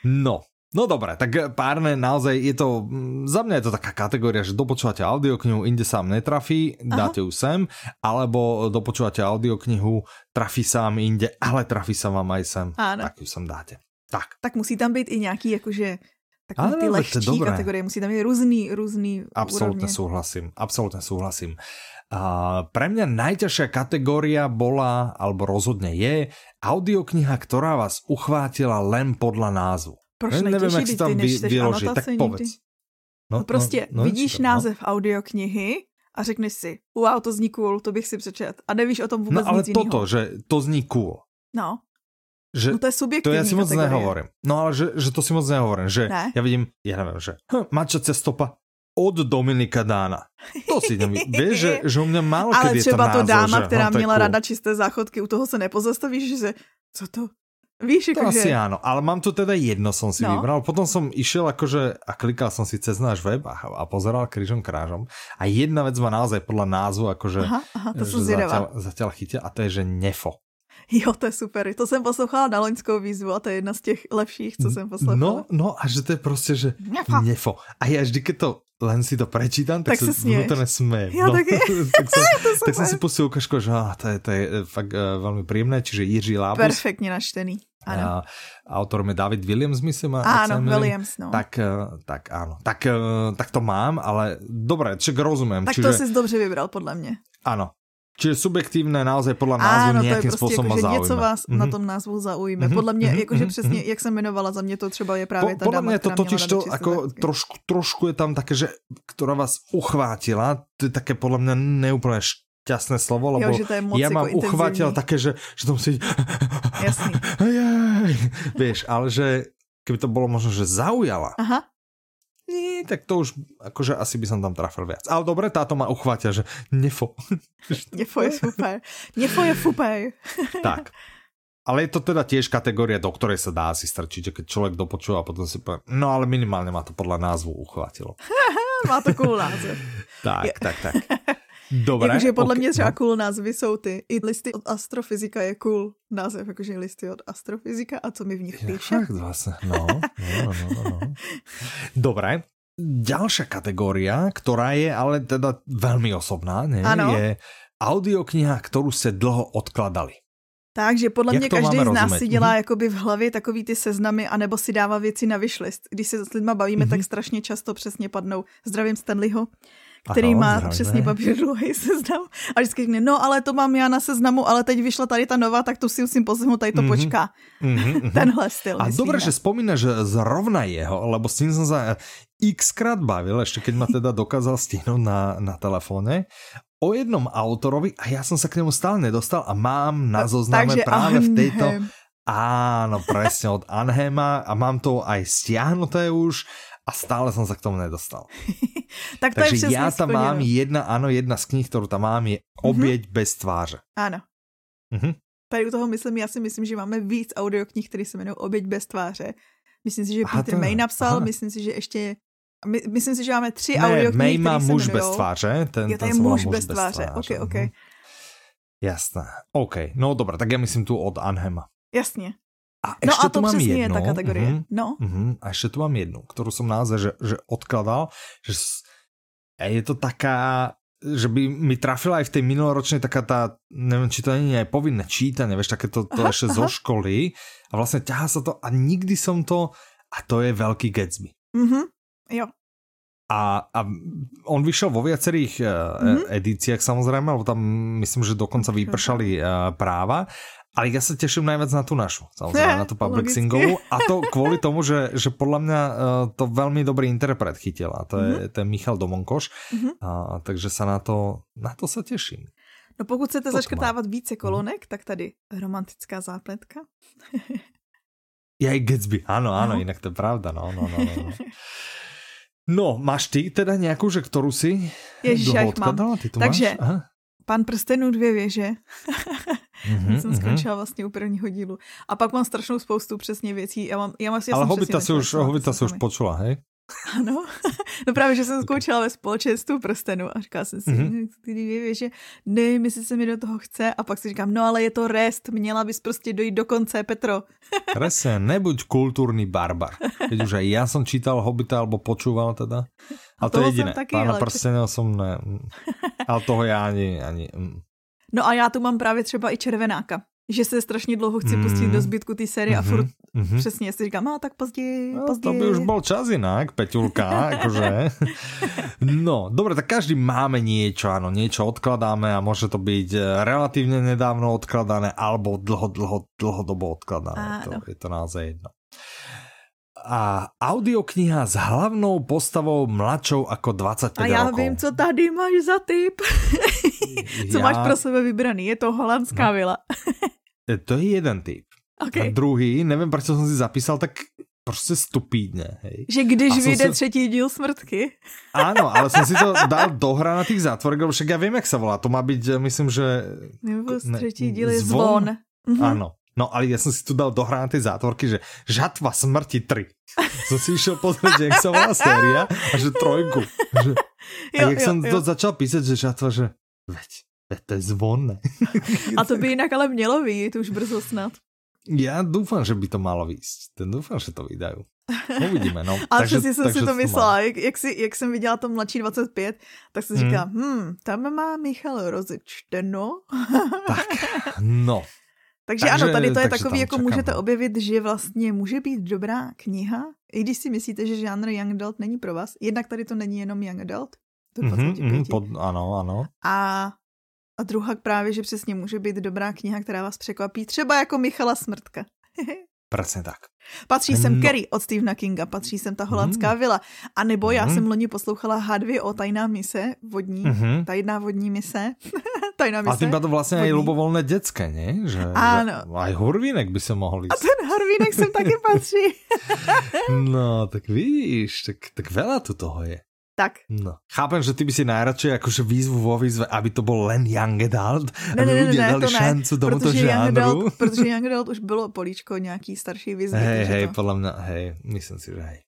No, No dobré, tak párne naozaj je to, mm, za mňa je to taká kategória, že dopočúvate audioknihu, inde sa vám netrafí, dáte ju sem, alebo dopočúvate audioknihu, trafí sa vám inde, ale trafí sa vám aj sem, Áno. tak ju sem dáte. Tak. Tak musí tam být i nějaký jakože takové ty lehčí kategorie, musí tam být různý, různý Absolutně súhlasím, absolutně súhlasím. A pre mňa najťažšia kategória bola, alebo rozhodne je, audiokniha, ktorá vás uchvátila len podľa názvu. Proč ne, nevím, jak si tam vy, vyloží, tak povedz. No, no prostě no, no, vidíš no. název audioknihy a řekneš si, wow, to zní cool, to bych si přečet. A nevíš o tom vůbec no, ale nic toto, jinýho. že to zní cool. No. že no to je subjektivní To ja si moc kategorie. nehovorím. No ale že, že to si moc nehovorím. Že Ne? ja vidím, ja neviem, že hm, mačacia stopa od Dominika Dána. To si nevím. Vieš, že, že u mňa málo Ale kedy je třeba to dáma, že, která no, měla cool. rada čisté záchodky, u toho se nepozastavíš, že co to? Víš, To asi jakože... áno, ale mám tu teda jedno som si No. vybral, potom som išiel akože a klikal som si cez náš web a, a pozeral krížom krážom a jedna vec ma naozaj podľa názvu akože Aha, aha, to že zatiaľ, zatiaľ chytil a to je, že nefo. Jo, to je super. To jsem poslouchala na loňskou výzvu a to je jedna z těch lepších, co jsem poslouchala. No, no a že to je prostě, že Nefo. nefo. A ja vždy, keď to len si to prečítam, tak, Tak sa vnútorne smejem. Ja taky. tak, som, <laughs> <laughs> tak som si pustil ukážku, že á, to je, to je eh, fakt uh, veľmi príjemné, čiže Jiří Lábus. Perfektně načtený. Ano. A autorom je David Williams, myslím. Ano, nemýlim. Williams, no. Tak, Tak, eh, tak áno. Tak, eh, tak to mám, ale dobre, čak rozumiem. tak čiže, to jsi dobře vybral, podle mě. Áno. Čiže subjektívne naozaj podľa názvu je nejakým prostě spôsobom jako, zaujme. něco vás na Mhm. tom názvu zaujme. Mhm, Podle mě, mhm, jakože mhm, přesně, mhm. jak jsem jmenovala, za mě to třeba je právě Po, ta podľa dáma, mňa to která totiž to rada čisté ako záchodky. trošku, trošku je tam také, že ktorá vás uchvátila, to je také podľa mňa neúplne šťastné slovo, lebo Jo, že to je moc ja jako mám uchvátil intenzivní. také, že, že to musí... Jasný. <laughs> Vieš, ale že keby to bolo možno, že zaujala, Aha, nie, tak to už akože asi by som tam trafil viac. Ale dobre, táto ma uchvátia, že nefo. <laughs> Něfo je super. Něfo je super. <laughs> tak. Ale je to teda tiež kategória, do ktorej sa dá asi strčiť, že keď človek dopočúva a potom si povie, no ale minimálne ma to podľa názvu uchvátilo. <laughs> Má to cool název. Tak, tak, tak. Dobre. Jakože podle ok, mě třeba no. cool názvy jsou ty. I listy od astrofyzika je cool název, jakože listy od astrofyzika a co mi v nich Ja, píše. fakt vlastne, no, no, no, no, no. <laughs> Dobre, ďalšia kategória, ktorá je ale teda veľmi osobná, ne, Ano. je audiokniha, ktorú ste dlho odkladali. Takže podle Jak mě každý z nás rozumět? si dělá Mhm. jakoby v hlavě takový ty seznamy, anebo si dává věci na wishlist. Když se s lidma bavíme, Mhm. tak strašně často přesně padnou. Zdravím Stanleyho, který Ano, má zdravíme. přesně papír dlouhý <laughs> seznam. A vždycky řekne, no ale to mám já na seznamu, ale teď vyšla tady ta nová, tak tu si musím poslechnout, tady to Mhm. počká. Mhm, <laughs> mhm. Tenhle styl. A dobre, že spomínaš že zrovna jeho, lebo s som sa x krát bavil, ešte keď ma teda dokázal stihnúť na, na telefóne, o jednom autorovi a ja som sa k nemu stále nedostal a mám na zozname Takže práve v tejto... Arnhem. Áno, presne od Anhema a mám to aj stiahnuté už a stále som sa k tomu nedostal. <laughs> Tak to je Takže přesně ja tam splněno. mám jedna, áno, jedna z knih, ktorú tam mám je Obieť bez tváře. Ano. Mhm. Tady u toho myslím, já si myslím, že máme víc audioknih, které se jmenují Oběť bez tváře. Myslím si, že Aha, Peter to- May napsal, aha. myslím si, že ještě my, myslím si, že máme tři Ne, audioknihy, May má se muž jmenujou... bez tváře. Ten, Jo, to ten je sa volá muž bez tváře. Ok, ok. Mhm. Jasné. OK, no dobré, tak ja myslím tu od Anhema. Jasně. A No ešte a to tu mám přesně jednu. je ta kategorie. mhm, No, mhm, a ešte tu mám jednu, ktorú som naozaj že, že odkladal, že je to taká, že by mi trafila aj v tej minuloročnej taká tá, neviem, či to je aj povinné čítanie, vieš, také to, to Aha, ešte aha. zo školy a vlastne ťahá sa to a nikdy som to, a to je Veľký Gatsby. mhm, jo. A, a on vyšiel vo viacerých Mhm. edíciách samozrejme, lebo tam myslím, že dokonca vypršali uh, práva. Ale ja sa teším najviac na tú našu, samozrejme, na tú public Logicky. singlovú. A to kvôli tomu, že, že podľa mňa uh, to veľmi dobrý interpret chytil. A to je, Mhm. to je Michal Domonkoš. Mhm. A, takže sa na to, na to sa teším. No pokud chcete zaškrtávat více kolonek, tak tady romantická zápletka. Je aj Gatsby, áno, áno, No. inak to je pravda. No, no, no, no. <laughs> no. máš ty teda nejakú, že ktorú si Ježiš, já jich mám. odkladala? Ty tu Takže, máš? Aha. Pan prstenů dvě věže. Mhm, <laughs> jsem mhm. skončila vlastně u prvního dílu. A pak mám strašnou spoustu přesně věcí. Já mám, já mám, já Ale jsem Hobita si už, Hobita si už počula, hej? <laughs> Ano. No právě, že jsem skončila ve společenstvu prstenů a říkala jsem si, Mhm. mm-hmm. ty dvě věže, nevím, jestli se mi do toho chce. A pak si říkám, no ale je to rest, měla bys prostě dojít do konce, Petro. <laughs> Presne, nebuď kultúrny barbar. Keď už aj ja som čítal Hobita, alebo počúval teda. A to je jediné. taky, Pána ale- prstenov som ne... <laughs> Ale toho ja ani... ani mm. No a já tu mám právě třeba i červenáka. Že se strašně dlouho chci Mm. pustit do zbytku té série a Mhm, furt mhm. přesně si říkám, a tak později, No, později. to by už bol čas inak, Peťulka, <laughs> akože. No, dobre, tak každý máme niečo, áno, niečo odkladáme a môže to byť eh, relatívne nedávno odkladané alebo dlho, dlho, dlhodobo odkladané. To, Áno. je to naozaj jedno. A audiokniha s hlavnou postavou mladšou ako 25 A já rokov. vím, co tady máš za typ. <laughs> co Ja- máš pro sebe vybraný. Je to holandská No. vila. E, To je jeden typ. Okay. A druhý, nevím, proč jsem si zapísal, tak prostě stupídně, hej. Že když vyjde si... třetí díl smrtky. Áno, ale jsem si to <laughs> dal dohra na tých zátvorek, lebo však ja vím, jak se volá. To má být, myslím, že... Nebo třetí díl je zvon. zvon. Mhm. Áno. No ale ja jsem si tu dal na ty zátvorky, že Žatva smrti 3. Som si išiel pozrieť, jak sa volá séria a že trojku. Že... A jo, jak jo, som jo. to začal písať, že Žatva, že veď, veď to je zvon, ne? A to by jinak ale mělo vyjít už brzo snad. Já doufám, že by to malo výjsť. Ten doufám, že to vydajú. Uvidíme, no. A takže, přesně jsem si to myslela, jak, jak, si, jak jsem viděla to mladší 25, tak jsem hmm. říkala, hm, tam má Michal rozečteno. tak, no. Takže, takže ano, tady to je takový, jako čekám, můžete no. objevit, že vlastně může být dobrá kniha, i když si myslíte, že žánr Young Adult není pro vás. Jednak tady to není jenom Young Adult. To mm-hmm, mm, pod, ano, ano. A a druhá právě, že přesně může být dobrá kniha, která vás překvapí, třeba jako Michala Smrtka. <laughs> Přesně tak. Patří sem no. Kerry od Stephena Kinga, patří sem ta holandská mm. vila. A nebo mm. já jsem loni poslouchala H2O Tajná mise vodní, mm-hmm. tajná vodní mise. <laughs> tajná mise. A tím to vlastně i lubovolné dětské, ne? Že, ano. Že aj Horvínek by se mohl jít. A ten Horvínek sem taky patří. <laughs> no, tak víš, tak, tak veľa tu toho je. Tak. No. Chápem, že ty by si najradšej akože výzvu vo výzve, aby to byl len Young Adult, ne, aby ne, ľudia ne, dali to šancu ne, tomuto protože žánru. Young Adult, protože Young Adult už bylo políčko nějaký starší výzvy. Hej, hej, to... podľa mňa, hej, myslím si, že hej.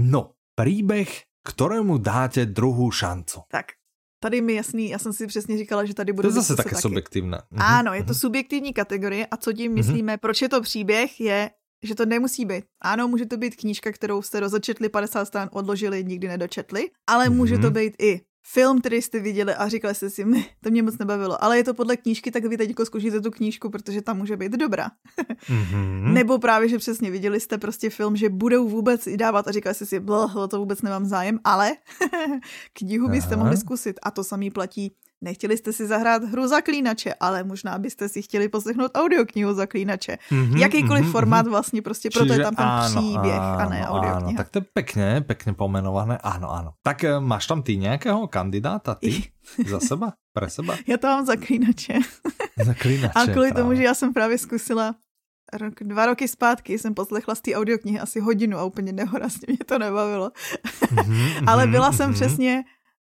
No, príbeh, ktorému dáte druhou šancu. Tak, Tady mi jasný, já jsem si přesně říkala, že tady bude... To je zase také taky. subjektivné. Mhm. Ano, je to mhm. subjektivní kategorie a co tím mhm. myslíme, proč je to příběh, je, že to nemusí být. Ano, může to být knížka, kterou jste rozečetli 50 stran, odložili, nikdy nedočetli, ale může to být i film, který jste viděli a říkali jste si, to mě moc nebavilo, ale je to podle knížky, tak vy teď zkušíte tu knížku, protože tam může být dobrá. Mm-hmm. <laughs> Nebo právě, že přesně viděli jste prostě film, že budou vůbec i dávat a říkali jste si, to vůbec nemám zájem, ale <laughs> knihu byste Aha. mohli zkusit a to samý platí Nechtěli jste si zahrát hru Zaklínače, ale možná byste si chtěli poslechnout audioknihu Zaklínače. Mm-hmm, Jakýkoliv mm-hmm, formát vlastně prostě, proto je tam ten áno, příběh áno, a ne audiokniha. Áno, tak to je pekně, pekně pomenované. Ano, ano. Tak eh, máš tam ty nějakého kandidáta, ty? za seba? Pre seba? <laughs> Já to mám Zaklínače. <laughs> Zaklínače, A kvůli tomu, že já jsem právě zkusila rok, dva roky zpátky jsem poslechla z té audioknihy asi hodinu a úplně nehorazně mě to nebavilo. Mm-hmm, <laughs> Ale byla jsem mm-hmm. přesně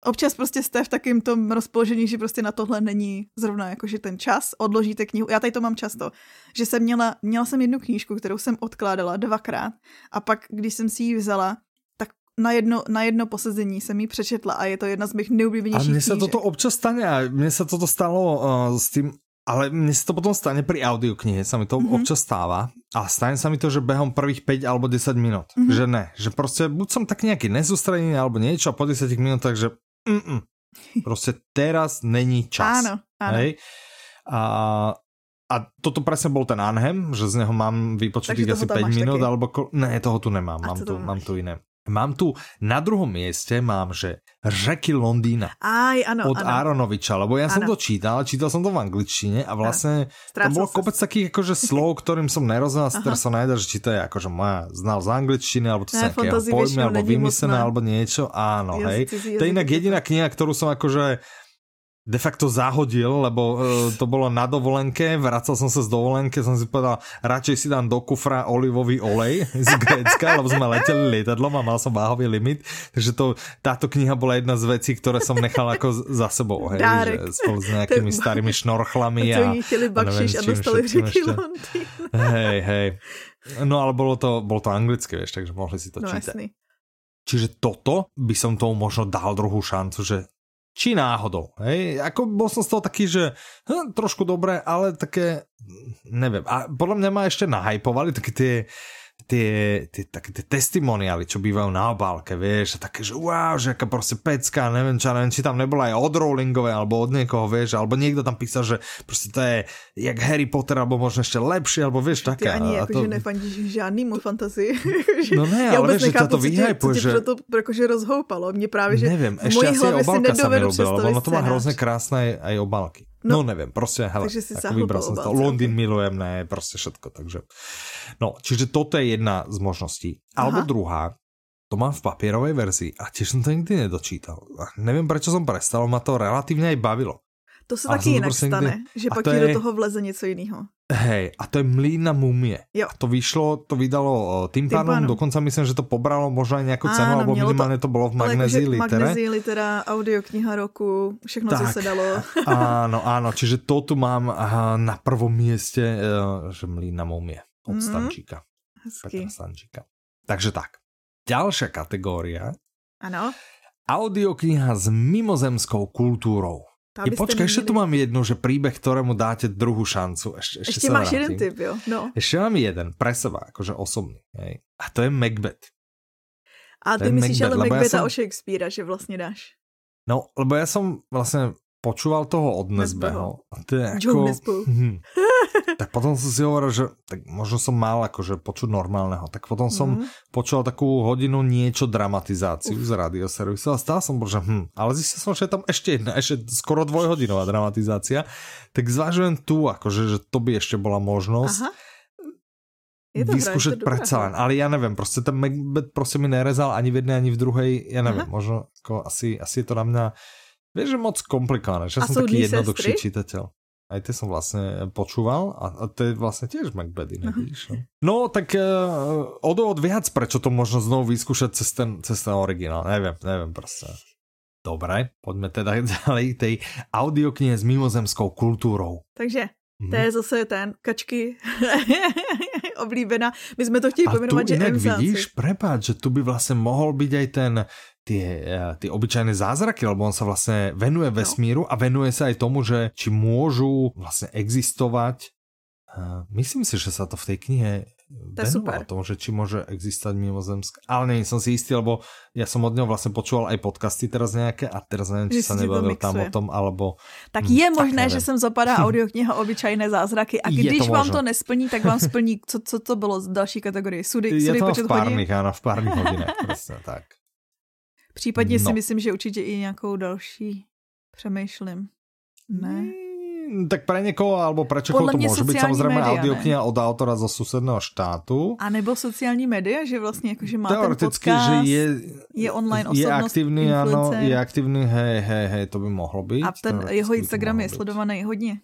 občas prostě jste v takém tom rozpoložení, že prostě na tohle není zrovna jakože ten čas, odložíte knihu. Já tady to mám často, že jsem měla, měla jsem jednu knížku, kterou jsem odkládala dvakrát a pak, když jsem si ji vzala, tak na jedno, na jedno posezení jsem ji přečetla a je to jedna z mých nejoblíbenějších A mně se toto občas stane a mně se toto stalo uh, s tím ale mne sa to potom stane pri audioknihe, sa mi to mm-hmm. občas stáva a stane sa mi to, že behom prvých 5 alebo 10 minút, mm-hmm. že ne, že prostě buď som tak nejaký nezústredený alebo niečo a po 10 minútach, že Mm-mm. Prostě teraz není čas. Áno, áno. Hej? A, a toto presne bol ten Anhem, že z neho mám vypočutých asi 5 minút, taky? alebo... Ko... Ne, toho tu nemám, mám tu, mám tu iné. Mám tu na druhom mieste mám, že Řeky Londýna. Aj, ano, od ano. Aronoviča, lebo ja ano. som to čítal, čítal som to v angličtine a vlastne to bolo kopec takých akože slov, ktorým som nerozumel, teraz sa najde, že či to je akože moja znal z angličtiny, alebo to sa nejakého pojmy, alebo vymyslené, alebo niečo, áno, hej. To je inak jediná kniha, ktorú som akože de facto zahodil, lebo uh, to bolo na dovolenke, vracal som sa z dovolenke, som si povedal, radšej si dám do kufra olivový olej <laughs> z Grécka, lebo sme leteli lietadlom a mal som váhový limit, takže to, táto kniha bola jedna z vecí, ktoré som nechal ako za sebou, hej, Dárek. že spolu s nejakými starými šnorchlami a, a, a neviem, a dostali Hej, hej. No ale bolo to, bolo to anglické, vieš, takže mohli si to no, čítať. Jasný. Čiže toto by som tomu možno dal druhú šancu, že či náhodou. Hej? Ako bol som z toho taký, že hm, trošku dobré, ale také, neviem. A podľa mňa ma ešte nahajpovali také tie tie, tie, také tie testimoniály, čo bývajú na obálke, vieš, a také, že wow, že aká proste pecka, neviem čo, neviem, či tam nebola aj od Rowlingové, alebo od niekoho, vieš, alebo niekto tam písal, že proste to je jak Harry Potter, alebo možno ešte lepšie, alebo vieš, také. Ty ani akože to... nefandíš žádnýmu fantazii. <laughs> no ne, ale vieš, že to vyhypuje, že... to akože rozhoupalo. Mně právě, že neviem, ešte asi obálka sa mi ľúbila, lebo ono to má hrozne krásne aj, aj obálky. No, no neviem, prostě, hele, tak vybral som to. Londýn milujem, ne, prostě všetko, takže. No, čiže toto je jedna z možností. Alebo druhá, to mám v papierovej verzii a tiež som to nikdy nedočítal. Nevím, prečo som prestal, ma to relatívne aj bavilo. To se taky jinak prostě stane, někdy... že pak ti je... do toho vleze něco jiného. Hej, a to je Mlín na mumie. Jo. A to vyšlo, to vydalo tým pánom, dokonca myslím, že to pobralo možno aj nejakú cenu, alebo minimálne to, to bolo v Magnezii Litere. Magnezii Litera, audiokniha roku, všechno, tak, co se dalo. <laughs> áno, áno, čiže to tu mám na prvom mieste, e, že Mlín na mumie od mm, Stančíka. Petra Stančíka. Takže tak. Ďalšia kategória. Ano. Audiokniha s mimozemskou kultúrou. I počkaj, ešte tu mám jednu, že príbeh, ktorému dáte druhú šancu. Ešte, ešte, ešte máš jeden typ, jo? No. Ešte mám jeden, pre seba, akože osobný. Hej. A to je Macbeth. A ty myslíš ale Macbetha ja som... o Shakespearea, že vlastně dáš? No, lebo ja som vlastne počúval toho od Nesbeho. A to je ako... Hm. <laughs> tak potom som si hovoril, že tak možno som mal akože počuť normálneho. Tak potom som mm. počul takú hodinu niečo dramatizáciu Uf. z radioservisu a stále som že hm, ale zistil som, že je tam ešte jedna, ešte skoro dvojhodinová dramatizácia. Tak zvážujem tu, akože, že to by ešte bola možnosť. Aha. Je to vyskúšať predsa len. Ale ja neviem, prostě ten Macbeth prostě mi nerezal ani v jednej, ani v druhej. Ja neviem, Aha. možno ako asi, asi je to na mňa Vieš, že moc komplikované, že ja som taký jednoduchší sestry? Aj tie som vlastne počúval a, to je vlastne tiež Macbeth inak, uh-huh. No tak uh, o dôvod viac, prečo to možno znovu vyskúšať cez ten, cez ten originál. Neviem, neviem proste. Dobre, poďme teda <laughs> ďalej tej audioknihe s mimozemskou kultúrou. Takže to je zase ten kačky <laughs> oblíbená. My jsme to chtěli pojmenovat, že inak vidíš, prepáč, že tu by vlastně mohl být aj ten tie, eh, tie obyčajné zázraky, lebo on sa vlastne venuje no. vesmíru a venuje sa aj tomu, že či môžu vlastne existovať. Uh, myslím si, že sa to v tej knihe venoval tomu, že či môže existovať mimozemské. Ale nie som si istý, lebo ja som od neho vlastne počúval aj podcasty teraz nejaké a teraz neviem, či že sa nebavil tam o tom, alebo... Tak hm, je možné, tak že sem zapadá <laughs> audiokniha Obyčajné zázraky a když to vám to nesplní, tak vám splní, co, co to bylo z další kategorie? Sudy, je sudy to v párnych, áno, v párnych <laughs> hodinách, presne tak. Případně no. si myslím, že určitě i nějakou další přemýšlím. Ne? Hmm, tak pre někoho, alebo pre čoho to může být samozřejmě audiokniha od autora zo susedného štátu. A nebo sociální média, že vlastně jakože má Teoreticky, ten podcast, že je, je online osobnost, je aktivní, ano, je aktivní, hej, hej, hej, to by mohlo být. A ten jeho Instagram je sledovaný hodně.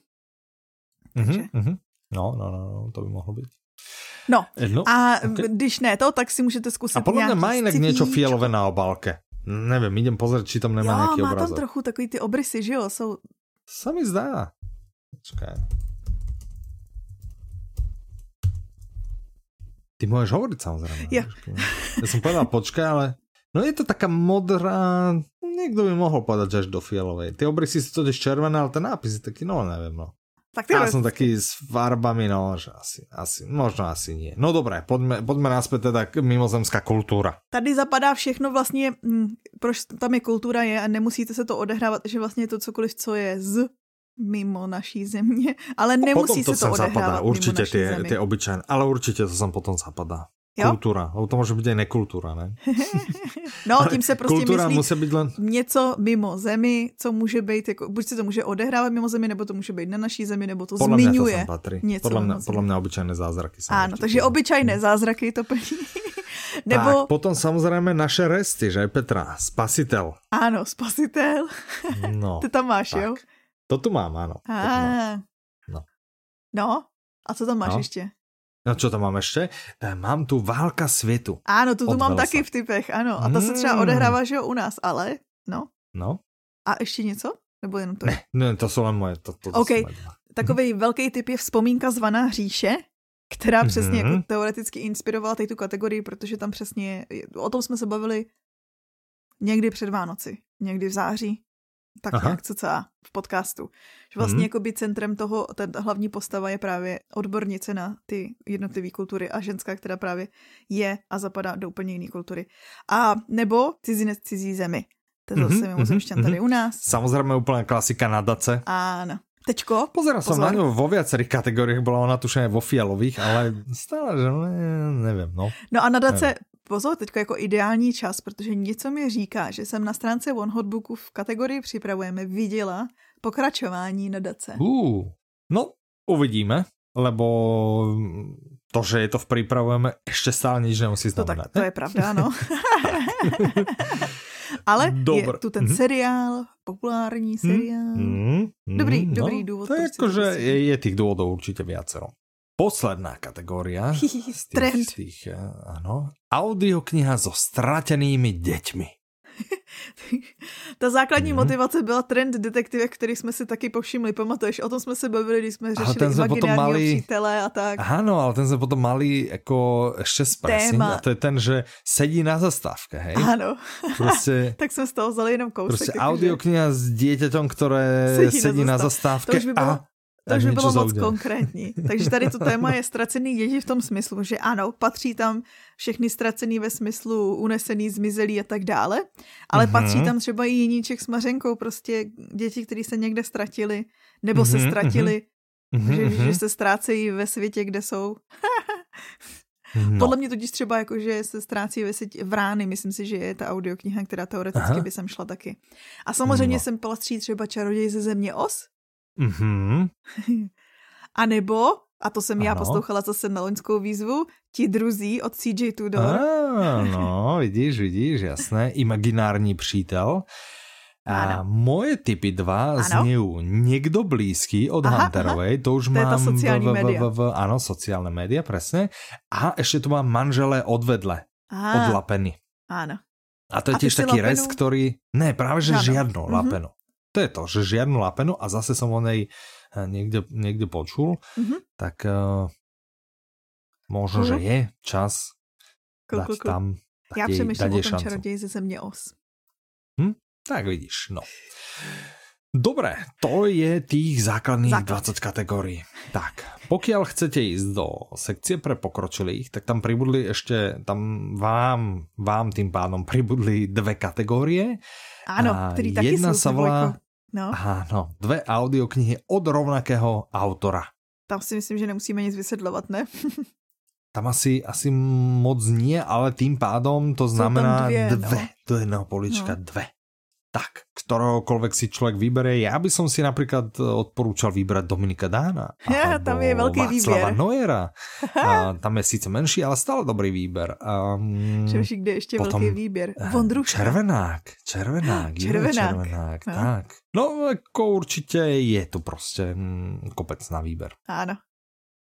Uh-huh, uh-huh. No, no, no, no, to by mohlo být. No, no a okay. když ne to, tak si můžete zkusit A podle mě má jinak něco fialové na obálke. Nevím, idem pozrieť, či tam nemá jo, nějaký má tam trochu takový ty obrysy, že jo? Jsou... Se mi zdá. Počkaj. Ty můžeš hovoriť samozrejme. Ja. ja som povedal počkaj, ale no je to taká modrá, niekto by mohol povedať, že až do fialovej. Ty obrysy sú totiž červené, ale ten nápis je taký, no neviem, no. Tak ty ja som taký s farbami, no, že asi, asi, možno asi nie. No dobré, pojďme, pojďme náspět teda k mimozemská kultura. Tady zapadá všechno vlastně, hm, proč tam je kultura je a nemusíte se to odehrávat, že vlastně to cokoliv, co je z mimo naší země, ale nemusí potom to se to odehrávat zapadá, určitě ty, ty obyčajné, ale určitě to sem potom zapadá. Jo? Kultura, ale to může být i nekultura, ne? <laughs> no, tím se prostě kultura myslí musí být len... něco mimo zemi, co může být, jako, buď se to může odehrávat mimo zemi, nebo to může být na naší zemi, nebo to podle zmiňuje. Mě to patří. Něco podle mě, podle mě obyčajné zázraky. Ano, takže podle. obyčajné zázraky to plní. nebo... Tak, potom samozřejmě naše resty, že Petra, spasitel. Ano, spasitel. no. <laughs> Ty tam máš, tak. jo? To tu mám, ano. A... No. no, a co tam máš no. ještě? No čo tam mám ještě? E, mám tu Válka světu. Ano, to tu mám taky v typech, ano. A ta se třeba hmm. odehrává, že jo, u nás, ale, no. No. A ještě něco? Nebo jenom to? Ne, ne to jsou jen moje. To, to, to OK, takový velký typ je Vzpomínka zvaná hříše, která přesně mm-hmm. jako teoreticky inspirovala tady tu kategorii, protože tam přesně, o tom jsme se bavili někdy před Vánoci, někdy v září, tak Aha. nějak cca v podcastu. Že vlastně mm. jakoby centrem toho, ta hlavní postava je právě odbornice na ty jednotlivé kultury a ženská, která právě je a zapadá do úplně jiné kultury. A nebo cizinec cizí zemi. To je zase mm-hmm, mimozemšťan mm-hmm. tady u nás. Samozřejmě úplná klasika nadace. Ano. Tečko. Pozeral som na ňu vo viacerých kategóriách, bola ona tuším vo fialových, ale stále, že ne, neviem, no. No a nadace, pozor, teď jako ideální čas, protože něco mi říká, že jsem na stránce One Hotbooku v kategorii připravujeme viděla pokračování nadace. Uh, no, uvidíme, lebo to, že je to v přípravujeme, ještě stále nič nemusí znamenat. No tak to je pravda, no. <laughs> <laughs> Ale Dobr. je tu ten mm-hmm. seriál, populární seriál. Mm-hmm. Dobrý, no, dobrý důvod. To je jako, že je, je tých důvodů určitě viacero. Posledná kategória. <laughs> Trend. Z tých, eh, ano. Audiokniha so stratenými deťmi. <laughs> Ta základní mm. motivace byla trend detektivek, který jsme si taky povšimli. Pamatuješ, o tom jsme se bavili, když jsme řešili ten jsme potom mali... přítele a tak. Ano, ale ten jsme potom mali jako ještě zpresing a to je ten, že sedí na zastávke, hej? Ano. Prostě, <laughs> tak jsme z toho vzali jenom kousek. Prostě audiokniha s dieťaťom, které sedí, sedí na, zastávke, na zastávke by bylo... a to už by bylo moc konkrétní. <laughs> Takže tady to téma je ztracený děti v tom smyslu, že ano, patří tam všechny ztracený ve smyslu unesený, zmizelý a tak dále, ale mm-hmm. patří tam třeba i jiníček s Mařenkou, prostě děti, které se někde ztratili, nebo mm-hmm, se mhm, ztratili, mm-hmm. že, že se ztrácejí ve světě, kde jsou. No. Podle mě totiž třeba jako, že se ztrácí ve světě v rány, myslím si, že je ta audiokniha, která teoreticky Aha. by sem šla taky. A samozřejmě no. sem patří třeba Čaroděj ze země Os, Mm-hmm. <laughs> a nebo, a to jsem ano. já poslouchala zase na loňskou výzvu, ti druzí od CJ Tudor. no, vidíš, vidíš, jasné. Imaginární přítel. A ano. moje typy dva znějí někdo blízký od aha, Hunterovej, aha. to už to mám sociální v, v, v, v, ano, sociálne média, presne. A ešte tu mám manželé odvedle, od Lapeny. Áno. A to je tiež taký lapenu? rest, ktorý... Ne, práve že ano. žiadno mm -hmm. Lapenu to je to, že žiadnu lapenu a zase som o nej eh, niekde, niekde počul, mm-hmm. tak uh, možno, mm. že je čas cool, dať cool, cool. tam Já přemýšlím o tom čaroději ze země os. Hm? Tak vidíš, no. Dobre, to je tých základných Základ. 20 kategórií. Tak, pokiaľ chcete ísť do sekcie pre pokročilých, tak tam pribudli ešte, tam vám, vám tým pádom pribudli dve kategórie. Áno, ktorý taky jedna sa volá, No. Áno, dve audioknihy od rovnakého autora. Tam si myslím, že nemusíme nic vysvětlovat, ne? <laughs> Tam asi, asi moc nie, ale tým pádom to znamená dvě, dve no. do jedného polička, no. dve tak, ktoréhokoľvek si človek vybere. Ja by som si napríklad odporúčal vybrať Dominika Dána. <laughs> Ja, tam je veľký Václava výber. Noera. <laughs> A, tam je síce menší, ale stále dobrý výber. Um, Češi, kde ešte potom, veľký výber? Eh, Vondruška. Červenák. Červenák. Červenák. červenák no. Tak. No, ako určite je tu prostě hm, kopec na výber. Áno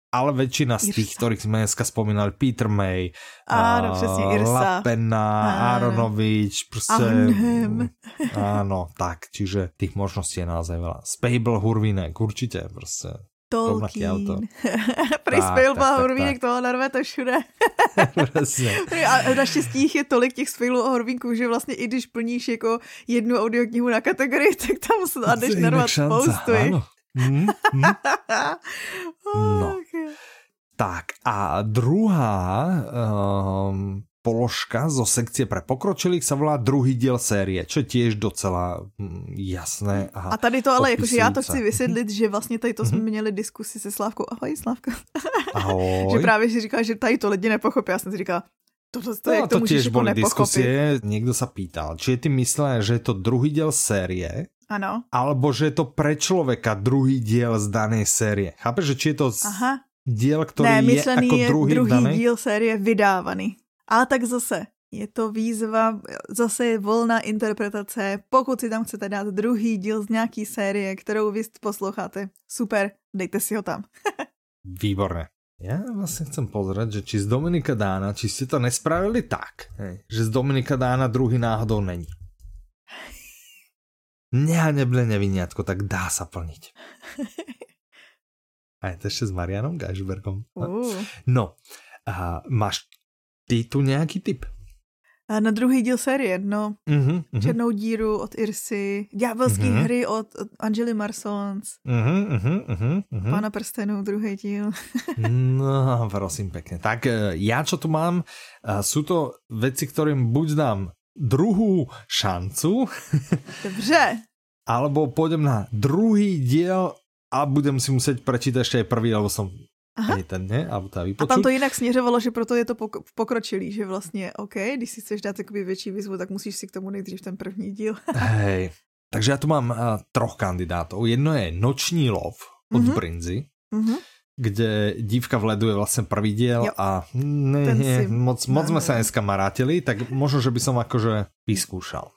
ale väčšina z tých, ktorých sme dneska spomínali, Peter May, áno, přesně, Irsa. Lapena, Aronovič, prostě, Arnhem. áno, tak, čiže tých možností je naozaj veľa. Spable Hurvinek, určite, prostě. Tolkien. <laughs> Prý Spable Hurvínek toho narve to všude. <laughs> a naštěstí jich je tolik těch Spable a Hurvínků, že vlastně i když plníš jako jednu audioknihu na kategorii, <laughs> tak tam dáš narvat spoustu. Ano. Mm, mm. <laughs> no. Tak a druhá um, položka zo sekcie pre pokročilých sa volá druhý diel série, čo je tiež docela mm, jasné. A, a tady to ale, jakože já to chci vysvětlit, že vlastně tady to jsme mm-hmm. měli diskusi se Slávkou. Ahoj, Slávka. <laughs> Ahoj. že právě si říká, že tady to lidi nepochopí. Já jsem si říkala, to, to, to, no, to, to tiež boli diskusie, niekto sa pýtal, či je ty myslené, že je to druhý diel série, ano. alebo že je to pre človeka druhý diel z danej série. Chápeš, že či je to Aha diel, ktorý ne, je ako druhý, je druhý díl série vydávaný. Ale tak zase, je to výzva, zase je volná interpretace. Pokud si tam chcete dát druhý díl z nějaký série, kterou vy posloucháte, super, dejte si ho tam. <laughs> Výborné. Ja vlastne chcem pozrieť, že či z Dominika Dána, či ste to nespravili tak, že z Dominika Dána druhý náhodou není. Nehanebné neviniatko, tak dá sa plniť. <laughs> A je to ještě s Marianom Gajšbergom. Uh. No, a máš ty tu nějaký tip? A na druhý díl série, no. Uh-huh, uh-huh. Černou díru od Irsy, Ďábelský uh-huh. hry od, od Angely Marsons, uh-huh, uh-huh, uh-huh. Pána prstenů, druhý díl. <laughs> no, prosím pekne. Tak e, já, čo tu mám, jsou to věci, kterým buď dám druhou šancu. <laughs> Dobře. alebo pôjdem na druhý diel a budem si muset prečítat ještě první, alebo som Aha. ani ten, ne? A, a tam to jinak směřovalo, že proto je to pok- pokročilý, že vlastně, OK, když si chceš dát takový větší výzvu, tak musíš si k tomu nejdřív ten první díl. <laughs> Hej, takže já tu mám uh, troch kandidátů. Jedno je Noční lov od mm-hmm. Brinzy, mm-hmm. Kde dívka v ledu je vlastně první díl jo. a ne, ne, moc, moc jsme se dneska marátili, tak možno, že by som akože vyskúšal.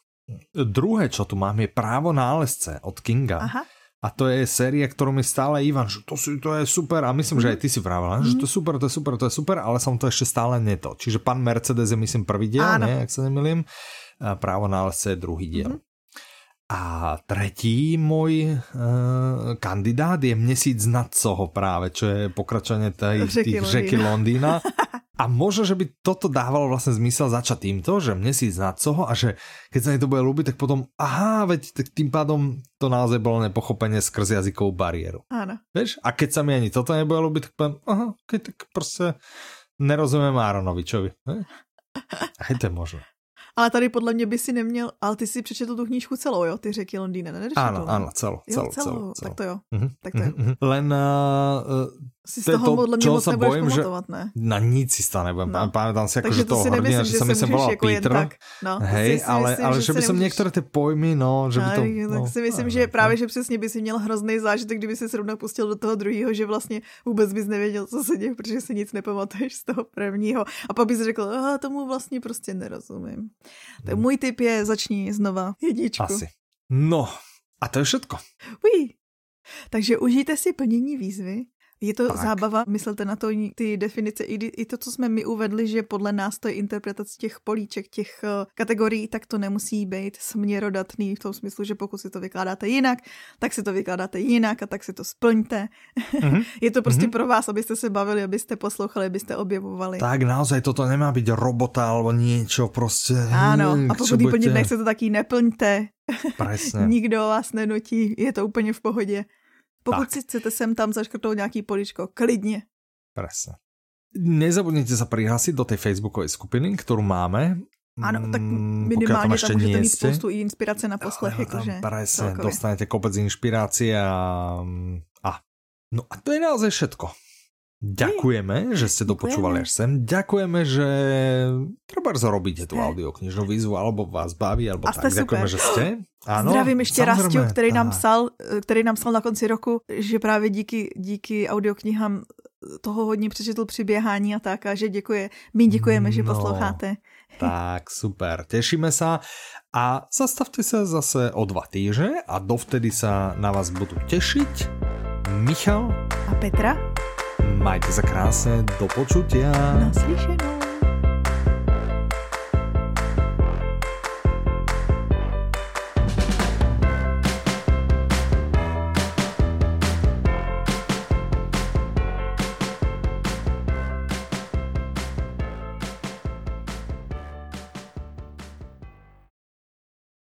Druhé, čo tu mám, je Právo nálezce od Kinga. Aha. A to je séria, ktorú mi stále Ivan, že to, to je super. A myslím, mm. že aj ty si vravela, mm. že to je super, to je super, to je super, ale som to ešte stále neto. Čiže pán Mercedes je myslím prvý diel, Áno. ne, ak sa nemýlim. Právo nálezce je druhý diel. Mm. A tretí môj uh, kandidát je Měsíc nad Soho práve, čo je pokračovanie tej, tých řeky Londýna. <laughs> A možno, že by toto dávalo vlastne zmysel začať týmto, že Měsíc nad Soho a že keď sa mi to bude ľúbiť, tak potom aha, veď tak tým pádom to naozaj bolo nepochopenie skrz jazykovú bariéru. Áno. Vieš? A keď sa mi ani toto nebude ľúbiť, tak poviem, aha, keď tak proste nerozumiem Áronovičovi. Aj to je možné. Ale tady podle mě by si neměl, ale ty si přečetl tu knížku celou, jo? Ty řeky Londýna, ne? Ano, ano, celou, celou, celou, celou, celou. Tak to jo, mm-hmm, tak to jo. Mm-hmm. Len uh, si z toho to, podle mě moc nebudeš bojím, pamatovat, že ne? Na nic si toho nebudem. No. Pamätám si, ako, že toho hrdina, že, že sa mi sem volal jako Peter. Tak. No, Hej, si, ale, myslím, ale že, že by som niektoré ty pojmy, no, že by to... No, tak si myslím, že právě, že přesně by si měl hrozný zážitek, kdyby si se rovnou pustil do toho druhého, že vlastně vůbec bys nevěděl, co se děje, protože si nic nepamatuješ z toho prvního. A pak bys řekl, aha, tomu vlastně prostě nerozumím. Tak můj tip je, začni znova jedničku. Asi. No, a to je všetko. Ují. Takže užijte si plnění výzvy je to tak. zábava, myslete na to ty definice, i, i to, co jsme my uvedli, že podle nás to je interpretace těch políček, těch uh, kategorií, tak to nemusí být směrodatný v tom smyslu, že pokud si to vykládáte jinak, tak si to vykládáte jinak a tak si to splňte. Mm-hmm. <laughs> je to prostě mm-hmm. pro vás, abyste se bavili, abyste poslouchali, abyste objevovali. Tak naozaj toto nemá být robota alebo něco prostě. Ano, a pokud ji plnit nechcete, tak ji neplňte. Presne. <laughs> Nikdo vás nenutí, je to úplně v pohodě. Pokud tak. si chcete sem tam zaškrtnout nějaký poličko, klidně. Presne. Nezabudnite sa prihlásiť do tej facebookovej skupiny, ktorú máme. Ano, tak mm, minimálně tam, tam můžete mít spoustu i inspirace na poslech. Jakože presne, dostanete kopec inšpirácie a, a no a to je naozaj všetko. Ďakujeme, že ste dopočúvali až sem. Ďakujeme, že treba zarobíte tú audioknižnú výzvu, alebo vás baví, alebo a tak. Ďakujeme, že ste. Ano, Zdravím ještě Rastiu, který nám, psal, který nám psal na konci roku, že právě díky, díky audioknihám toho hodně přečetl při běhání a tak a že děkuje. My děkujeme, že no, posloucháte. Tak, super. Tešíme sa a zastavte sa zase o dva týždne a dovtedy sa na vás budú tešiť Michal a Petra. Majte sa krásne, do počutia. Naslyšenou.